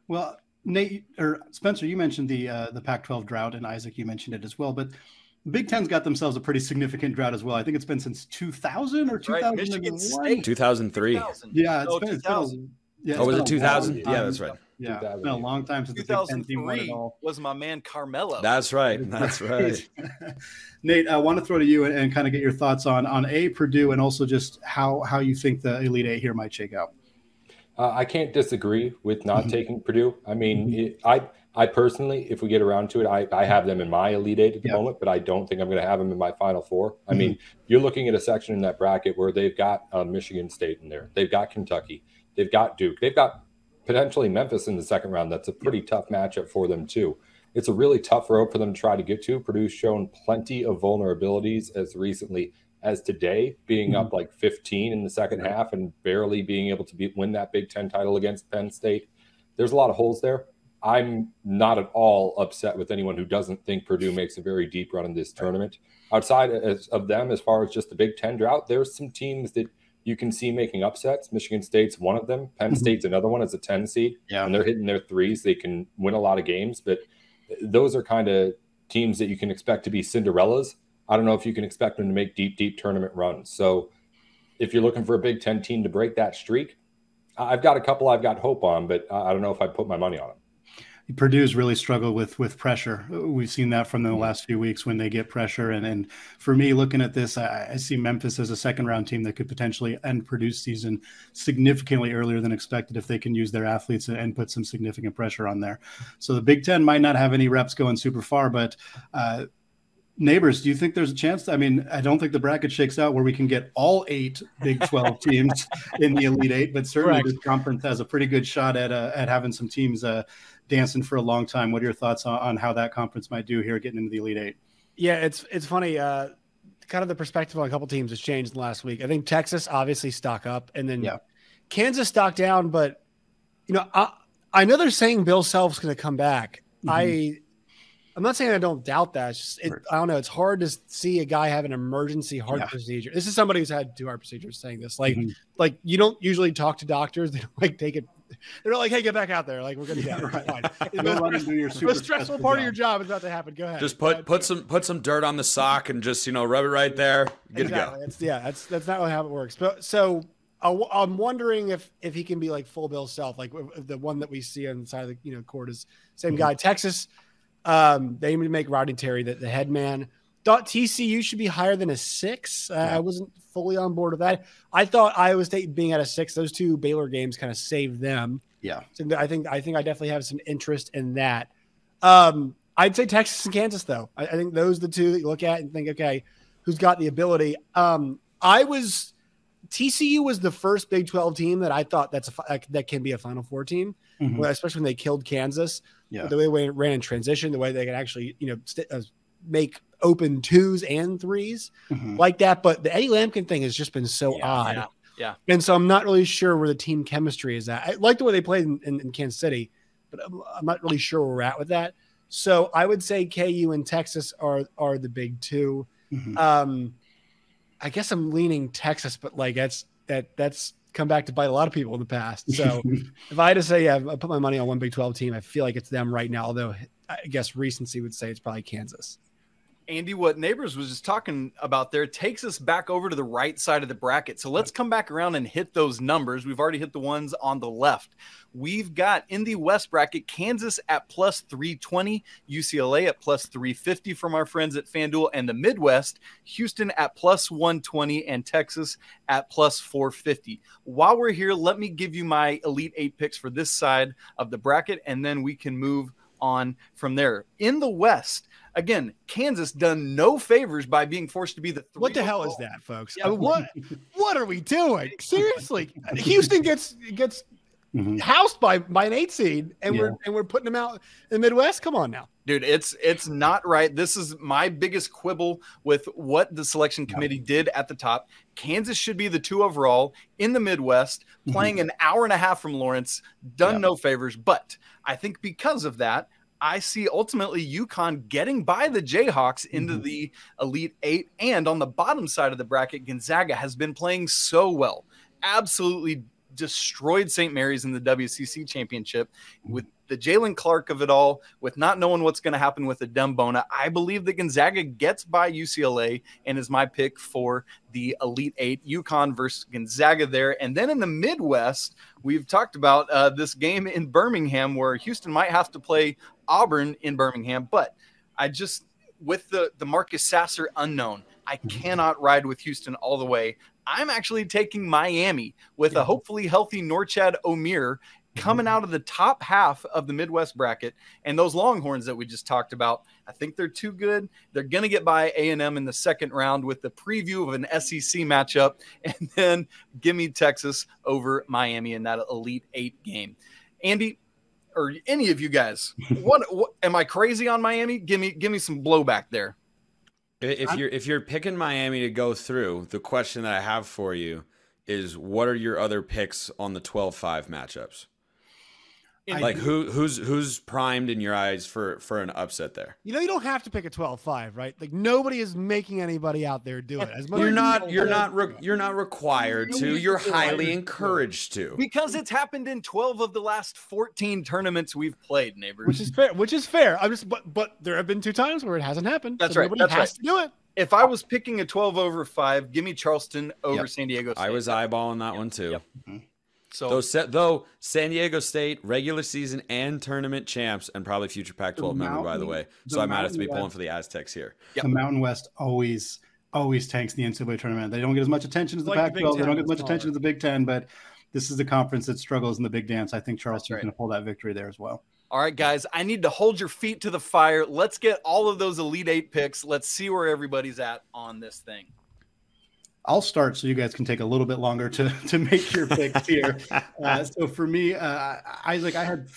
Well, Nate or Spencer, you mentioned the uh, the Pac-12 drought, and Isaac, you mentioned it as well. But Big Ten's got themselves a pretty significant drought as well. I think it's been since 2000 or 2001. 2003. Yeah, it's been, it's been yeah, oh, was it 2000? Yeah, that's right. Yeah, it's been a long time since 2003 was my man Carmelo. That's right. That's right. Nate, I want to throw to you and, and, kind of get your thoughts on on a Purdue and also just how how you think the Elite Eight here might shake out. Uh, I can't disagree with not mm-hmm. taking Purdue. I mean, mm-hmm. it, I I personally, if we get around to it, I, I have them in my Elite Eight at the moment, but I don't think I'm going to have them in my Final 4 mm-hmm. I mean, you're looking at a section in that bracket where they've got uh, Michigan State in there, they've got Kentucky, they've got Duke, they've got potentially Memphis in the second round. That's a pretty tough matchup for them too. it's a really tough road for them to try to get to. Purdue's shown plenty of vulnerabilities as recently as today, being mm-hmm. up like 15 in the second half and barely being able to be, win that Big Ten title against Penn State. There's a lot of holes there. I'm not at all upset with anyone who doesn't think Purdue makes a very deep run in this tournament. Outside of them, as far as just the Big Ten drought, there's some teams that you can see making upsets. Michigan State's one of them. Penn mm-hmm. State's another one as a 10 seed. Yeah. And they're hitting their threes. They can win a lot of games, but those are kind of teams that you can expect to be Cinderellas. I don't know if you can expect them to make deep, deep tournament runs. So if you're looking for a Big Ten team to break that streak, I've got a couple I've got hope on, but I don't know if I'd put my money on them. Purdue's really struggled with with pressure. We've seen that from the mm-hmm. last few weeks when they get pressure. And and for me, looking at this, I, I, see Memphis as a second round team that could potentially end Purdue's season significantly earlier than expected if they can use their athletes and, and put some significant pressure on there. So the Big Ten might not have any reps going super far, but uh, neighbors, do you think there's a chance? I mean, I don't think the bracket shakes out where we can get all eight Big 12 teams in the Elite Eight, but certainly Correct. this conference has a pretty good shot at uh, at having some teams uh, dancing for a long time. What are your thoughts on, on how that conference might do here getting into the Elite Eight? Yeah, it's it's funny. Uh, kind of the perspective on a couple teams has changed last week. I think Texas obviously stock up, and then yeah. Kansas stock down. But you know, I I know they're saying Bill Self's going to come back. Mm-hmm. I I'm not saying I don't doubt that. It's just it, I don't know. It's hard to see a guy have an emergency heart yeah. procedure. This is somebody who's had two heart procedures saying this. Like, mm-hmm. like you don't usually talk to doctors. They don't like take it they're like, "Hey, get back out there! Like we're gonna yeah, right. fine." the most stressful part job. of your job is about to happen. Go ahead. Just put put some put some dirt on the sock and just you know rub it right there. Good exactly. to go. That's, yeah, that's that's not really how it works. But so I'm wondering if if he can be like full Bill Self, like the one that we see on the side of the you know court is same mm-hmm. guy. Texas, um, they aim to make Rodney Terry the, the head man. Thought TCU should be higher than a six. Uh, yeah. I wasn't fully on board with that. I thought Iowa State being at a six, those two Baylor games kind of saved them. Yeah, so I think I think I definitely have some interest in that. Um, I'd say Texas and Kansas though. I, I, think those are the two that you look at and think, okay, who's got the ability? Um, I was TCU was the first Big Twelve team that I thought that's a that can be a Final Four team, mm-hmm. especially when they killed Kansas. Yeah, the way they ran in transition, the way they could actually you know st- uh, make open twos and 3s mm-hmm. like that. But the Eddie Lampkin thing has just been so yeah, odd. Yeah, yeah. And so I'm not really sure where the team chemistry is at. I like the way they played in, in, in Kansas City, but I'm, I'm, not really sure where we're at with that. So I would say KU and Texas are are the big 2 mm-hmm. Um, I guess I'm leaning Texas, but like that's that that's come back to bite a lot of people in the past. So if I had to say, yeah, I put my money on one Big 12 team, I feel like it's them right now. Although I guess recency would say it's probably Kansas. Andy, what Neighbors was just talking about there takes us back over to the right side of the bracket. So let's come back around and hit those numbers. We've already hit the ones on the left. We've got in the West bracket Kansas at plus 320, UCLA at plus 350 from our friends at FanDuel, and the Midwest, Houston at plus 120, and Texas at plus 450. While we're here, let me give you my Elite Eight picks for this side of the bracket, and then we can move on from there. In the West, again, Kansas done no favors by being forced to be the. What the hell is that, folks? Yeah. I mean, what what are we doing? Seriously, Houston gets gets mm-hmm. housed by by an eight seed, and yeah. we're and we're putting them out in the Midwest. Come on now, dude. It's it's not right. This is my biggest quibble with what the selection committee yeah. did at the top. Kansas should be the two overall in the Midwest, mm-hmm. playing mm-hmm. an hour and a half from Lawrence. Done yeah. no favors, but I think because of that I see ultimately UConn getting by the Jayhawks into mm-hmm. the Elite Eight. And on the bottom side of the bracket, Gonzaga has been playing so well. Absolutely destroyed St. Mary's in the WCC championship with the Jaylen Clark of it all, with not knowing what's going to happen with Adem Bona. I believe that Gonzaga gets by UCLA and is my pick for the Elite Eight. UConn versus Gonzaga there. And then in the Midwest, we've talked about uh, this game in Birmingham where Houston might have to play Auburn in Birmingham. But I just, with the, the Marcus Sasser unknown, I mm-hmm. cannot ride with Houston all the way. I'm actually taking Miami with a hopefully healthy Norchad coming mm-hmm. out of the top half of the Midwest bracket. And those Longhorns that we just talked about, I think they're too good. They're going to get by A&M in the second round with the preview of an SEC matchup. And then give me Texas over Miami in that Elite Eight game. Andy, or any of you guys, what, what am I crazy on Miami? Give me give me some blowback there. If you're if you're picking Miami to go through, the question that I have for you is what are your other picks on the 12-5 matchups? Like who who's who's primed in your eyes for for an upset there? You know, you don't have to pick a 12-5, right? Like nobody is making anybody out there do it. As much You're not you you're not re- you're not required to. You're highly encouraged to. Because it's happened in 12 of the last 14 tournaments we've played, neighbors. which is fair. Which is fair. I'm just, but but there have been two times where it hasn't happened. That's so right, Nobody that's has right. to do it. if I was picking a 12 over 5, give me Charleston over Yep. San Diego State. I was eyeballing that one too. Mm-hmm. So Though, though San Diego State regular season and tournament champs and probably future Pac-12 member, by the Mountain- way. the So I might have to be Mountain pulling for the Aztecs here. The Mountain West always always tanks the NCAA tournament. They don't get as much attention as the Like Pac-12. They don't get as much smaller. attention as the Big Ten, but this is the conference that struggles in the big dance. I think Charleston's right. going to pull that victory there as well. All right, guys, I need to hold your feet to the fire. Let's get all of those Elite Eight picks. Let's see where everybody's at on this thing. I'll start so you guys can take a little bit longer to to make your picks here. Uh, so for me, uh, Isaac, I had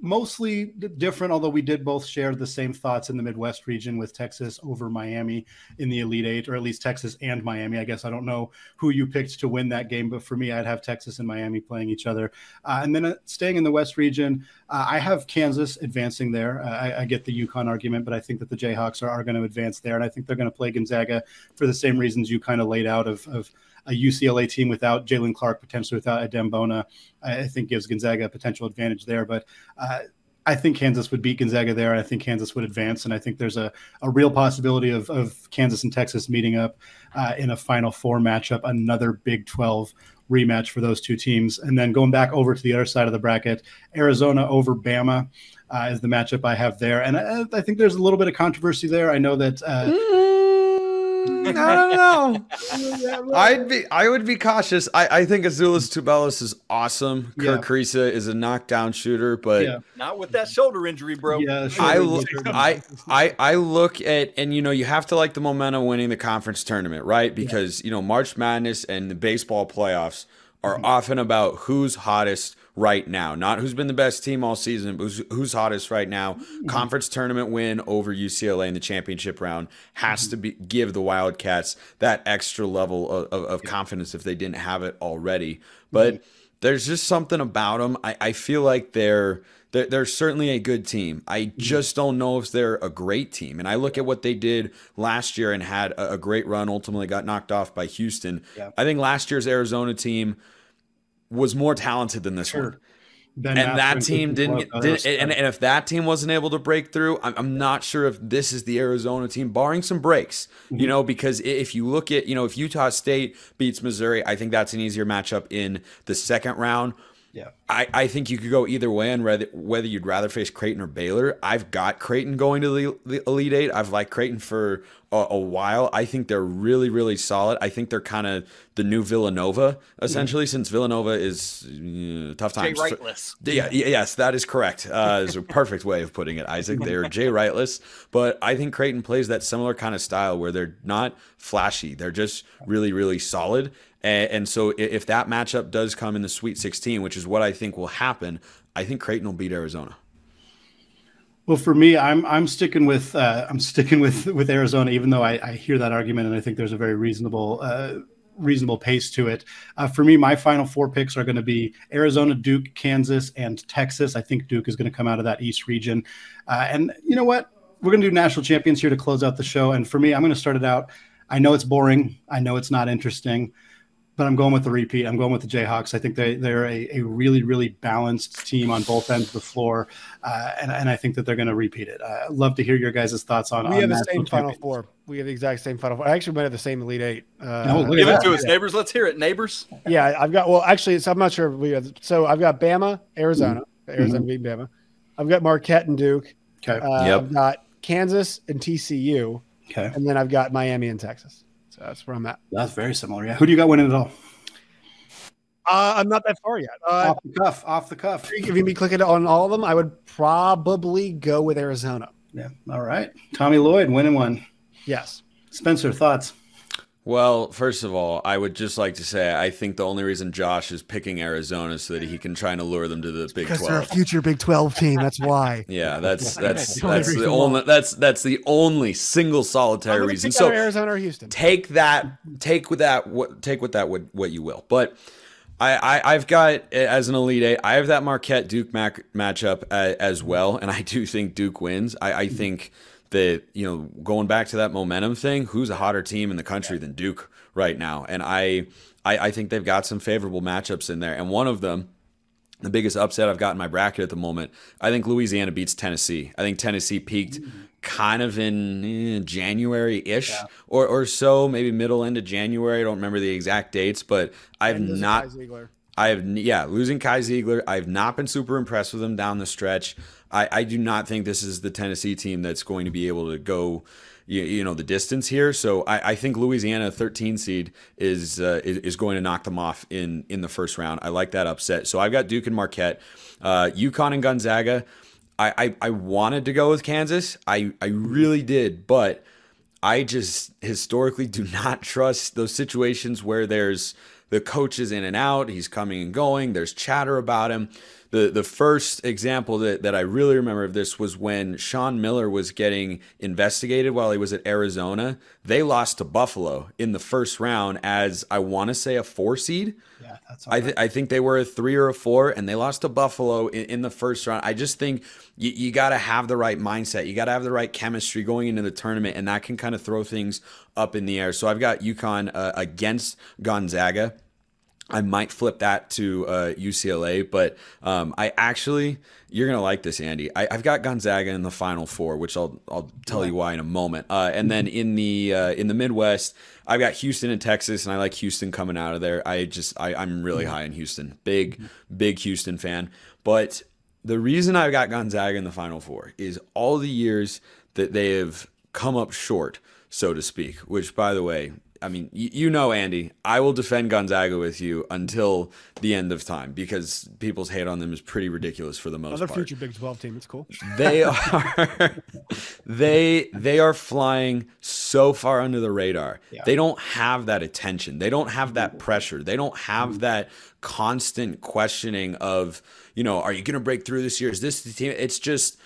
mostly different, although we did both share the same thoughts in the Midwest region with Texas over Miami in the Elite Eight, or at least Texas and Miami. I guess I don't know who you picked to win that game, but for me, I'd have Texas and Miami playing each other. Uh, and then uh, staying in the West region, uh, I have Kansas advancing there. Uh, I, I get the UConn argument, but I think that the Jayhawks are, are going to advance there, and I think they're going to play Gonzaga for the same reasons you kind of laid out of, of a UCLA team without Jaylen Clark, potentially without Adem Bona, I think gives Gonzaga a potential advantage there. But uh, I think Kansas would beat Gonzaga there. I think Kansas would advance, and I think there's a, a real possibility of, of Kansas and Texas meeting up uh, in a Final Four matchup, another Big 12 rematch for those two teams. And then going back over to the other side of the bracket, Arizona over Bama uh, is the matchup I have there. And I, I think there's a little bit of controversy there. I know that. Uh, Mm, I don't know. I'd be I would be cautious. I, I think Azuolas Tubelis is awesome. Kerr Kriisa is a knockdown shooter, but Yeah. Not with that shoulder injury, bro. Yeah, I, look, I I I look at and you know you have to like the momentum winning the conference tournament, right? Because you know March Madness and the baseball playoffs are often about who's hottest right now, not who's been the best team all season, but who's, who's hottest right now. Mm-hmm. Conference tournament win over UCLA in the championship round has to be give the Wildcats that extra level of, of, of confidence if they didn't have it already. But there's just something about them. I, I feel like they're, they're they're certainly a good team. I mm-hmm. just don't know if they're a great team. And I look at what they did last year and had a, a great run. Ultimately, got knocked off by Houston. Yeah. I think last year's Arizona team was more talented than this one. Ben and that team didn't, Clark, get, others. didn't and, and if that team wasn't able to break through, I'm, I'm not sure if this is the Arizona team, barring some breaks, Mm-hmm. you know, because if you look at, you know, if Utah State beats Missouri, I think that's an easier matchup in the second round. Yeah. I, I think you could go either way on whether, whether you'd rather face Creighton or Baylor. I've got Creighton going to the, the Elite Eight. I've liked Creighton for a, a while. I think they're really, really solid. I think they're kind of the new Villanova, essentially, since Villanova is uh, tough Jay times. Wrightless. Yeah, y- yes, that is correct. Uh, is a perfect way of putting it, Isaac. They're Jay Wrightless, but I think Creighton plays that similar kind of style where they're not flashy. They're just really, really solid. And, and so if that matchup does come in the Sweet 16, which is what I think will happen, I think Creighton will beat Arizona. Well, for me, I'm I'm sticking with uh, I'm sticking with with Arizona, even though I, I hear that argument and I think there's a very reasonable uh, reasonable pace to it. Uh, for me, my final four picks are going to be Arizona, Duke, Kansas, and Texas. I think Duke is going to come out of that East region, uh, and you know what? We're going to do national champions here to close out the show. And for me, I'm going to start it out. I know it's boring. I know it's not interesting but I'm going with the repeat. I'm going with the Jayhawks. I think they they're a, a really really balanced team on both ends of the floor, uh, and and I think that they're going to repeat it. Uh, I'd love to hear your guys' thoughts on. We on have the same Final champions. Four. We have the exact same Final Four. I actually might have the same Elite Eight. Uh, Oh, look Give it to us, neighbors. Let's hear it, neighbors. Yeah, I've got. Well, actually, it's, I'm not sure. If we have, so I've got Bama, Arizona, Arizona beat Bama. I've got Marquette and Duke. Okay. Uh, Yep. I've got Kansas and TCU, Okay. and then I've got Miami and Texas. So that's where I'm at. That's very similar. Yeah. Who do you got winning it all? Uh, I'm not that far yet. Uh, off the cuff. Off the cuff. if you be clicking on all of them, I would probably go with Arizona. Yeah. All right. Tommy Lloyd winning one. Yes. Spencer thoughts. Well, first of all, I would just like to say I think the only reason Josh is picking Arizona is so that he can try and lure them to the Big Because Twelve. they're a future Big Twelve team. That's why. Yeah, that's that's the only that's the only that's that's the only single solitary reason. So Arizona or Houston. take that take with that what take with that what, what you will. But I, I I've got as an elite eight, I have that Marquette Duke mac, matchup uh, as well, and I do think Duke wins. I, I think that you know going back to that momentum thing, who's a hotter team in the country than Duke right now? And I, I I think they've got some favorable matchups in there, and one of them the biggest upset I've got in my bracket at the moment. I think Louisiana beats Tennessee. I think Tennessee peaked kind of in eh, January ish or, or so, maybe middle end of January. I don't remember the exact dates, but I've not. I have yeah, losing Kai Zeigler. I've not been super impressed with him down the stretch. I, I do not think this is the Tennessee team that's going to be able to go, you, you know, the distance here. So I, I think Louisiana, 13 seed, is, uh, is going to knock them off in in the first round. I like that upset. So I've got Duke and Marquette, uh, UConn and Gonzaga. I, I I wanted to go with Kansas. I I really did, but I just historically do not trust those situations where there's the coach is in and out, he's coming and going, there's chatter about him. The the first example that, that I really remember of this was when Sean Miller was getting investigated while he was at Arizona. They lost to Buffalo in the first round as I want to say a four seed. Yeah, that's I, th- I think they were a three or a four, and they lost to Buffalo in, in the first round. I just think you, you got to have the right mindset. You got to have the right chemistry going into the tournament, and that can kind of throw things up in the air. So I've got UConn uh, against Gonzaga. I might flip that to uh, UCLA, but um, I actually you're gonna like this, Andy. I, I've got Gonzaga in the Final Four, which I'll I'll tell you why in a moment. Uh, and then in the uh, in the Midwest, I've got Houston and Texas, and I like Houston coming out of there. I just I, I'm really high in Houston, big big Houston fan. But the reason I've got Gonzaga in the Final Four is all the years that they have come up short, so to speak. Which, by the way, I mean, you, you know, Andy, I will defend Gonzaga with you until the end of time because people's hate on them is pretty ridiculous for the most Another part. future Big Twelve team. It's cool. They are they they are flying so far under the radar. They don't have that attention. They don't have that pressure. They don't have that constant questioning of, you know, are you going to break through this year? Is this the team? It's just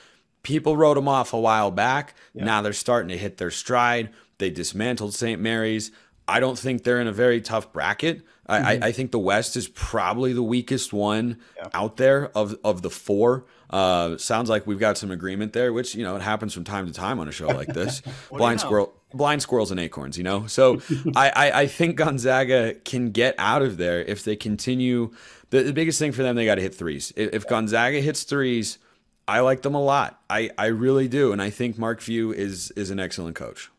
people wrote them off a while back. Now they're starting to hit their stride. They dismantled St. Mary's. I don't think they're in a very tough bracket. I, I, I think the West is probably the weakest one out there of of the four. Uh, sounds like we've got some agreement there, which you know it happens from time to time on a show like this. blind know? squirrel, blind squirrels and acorns, you know. So I, I I think Gonzaga can get out of there if they continue. The, the biggest thing for them, they got to hit threes. If, if Gonzaga hits threes, I like them a lot. I I really do, and I think Mark Few is is an excellent coach.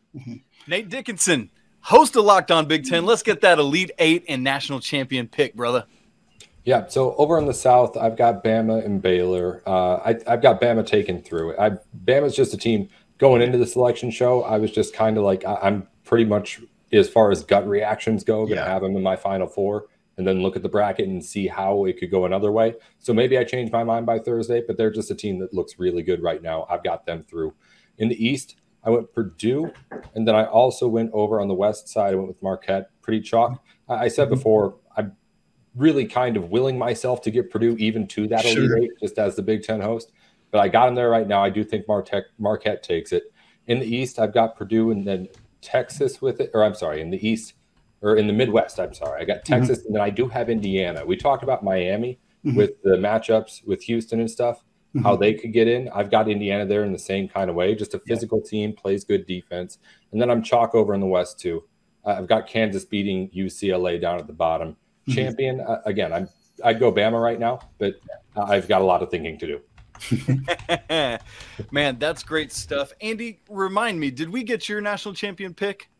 Nate Dickinson, host of Locked On Big Ten. Let's get that Elite Eight and national champion pick, brother. Yeah, so over in the South, I've got Bama and Baylor. Uh, I, I've got Bama taken through. I, Bama's just a team going into the selection show. I was just kind of like, I, I'm pretty much, as far as gut reactions go, going to have them in my final four and then look at the bracket and see how it could go another way. So maybe I change my mind by Thursday, but they're just a team that looks really good right now. I've got them through. In the East, I went Purdue, and then I also went over on the West side. I went with Marquette, pretty chalk. I, I said before, I'm really kind of willing myself to get Purdue even to that Sure. elite eight, just as the Big Ten host. But I got them there right now. I do think Martech, Marquette takes it. In the East, I've got Purdue and then Texas with it, or I'm sorry, in the East or in the Midwest, I'm sorry, I got Texas, and then I do have Indiana. We talked about Miami Mhm. with the matchups with Houston and stuff, how Mhm. they could get in. I've got Indiana there in the same kind of way, just a physical team, plays good defense. And then I'm chalk over in the West too. Uh, I've got Kansas beating UCLA down at the bottom. Mhm. Champion uh, again. I'm I'd go Bama right now, but I've got a lot of thinking to do. Man, that's great stuff. Andy, remind me, did we get your national champion pick?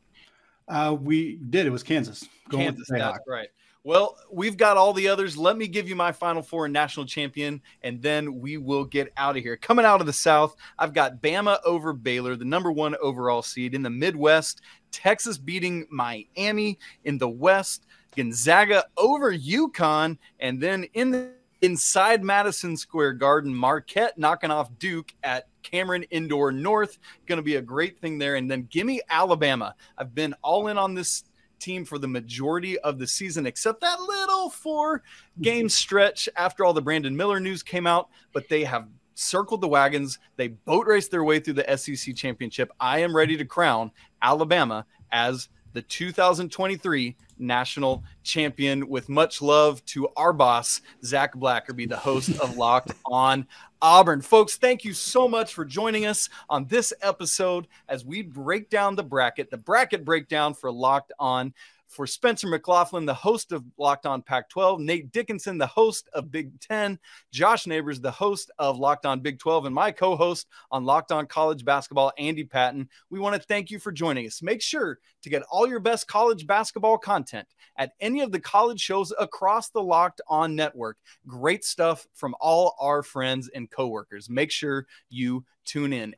Uh, we did. It was Kansas. Going with Kansas, the that's right. Well, we've got all the others. Let me give you my final four and national champion, and then we will get out of here. Coming out of the South, I've got Bama over Baylor, the number one overall seed. In the Midwest, Texas beating Miami. In the West, Gonzaga over UConn. And then in the inside Madison Square Garden, Marquette knocking off Duke at Cameron Indoor North. Going to be a great thing there. And then give me Alabama. I've been all in on this team for the majority of the season, except that little four game stretch after all the Brandon Miller news came out. But they have circled the wagons. They boat raced their way through the SEC championship. I am ready to crown Alabama as the 2023 national champion. With much love to our boss, Zach Blackerby, the host of Locked On Auburn. Folks, thank you so much for joining us on this episode as we break down the bracket, the bracket breakdown for Locked On for Spencer McLaughlin, the host of Locked On Pac 12, Nate Dickinson, the host of Big 10, Josh Neighbors, the host of Locked On Big 12, and my co host on Locked On College Basketball, Andy Patton. We want to thank you for joining us. Make sure to get all your best college basketball content at any of the college shows across the Locked On network. Great stuff from all our friends and coworkers. Make sure you tune in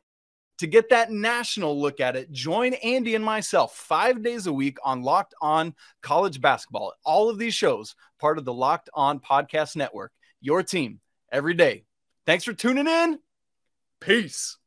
to get that national look at it, join Andy and myself five days a week on Locked On College Basketball. All of these shows, part of the Locked On Podcast Network. Your team every day. Thanks for tuning in. Peace.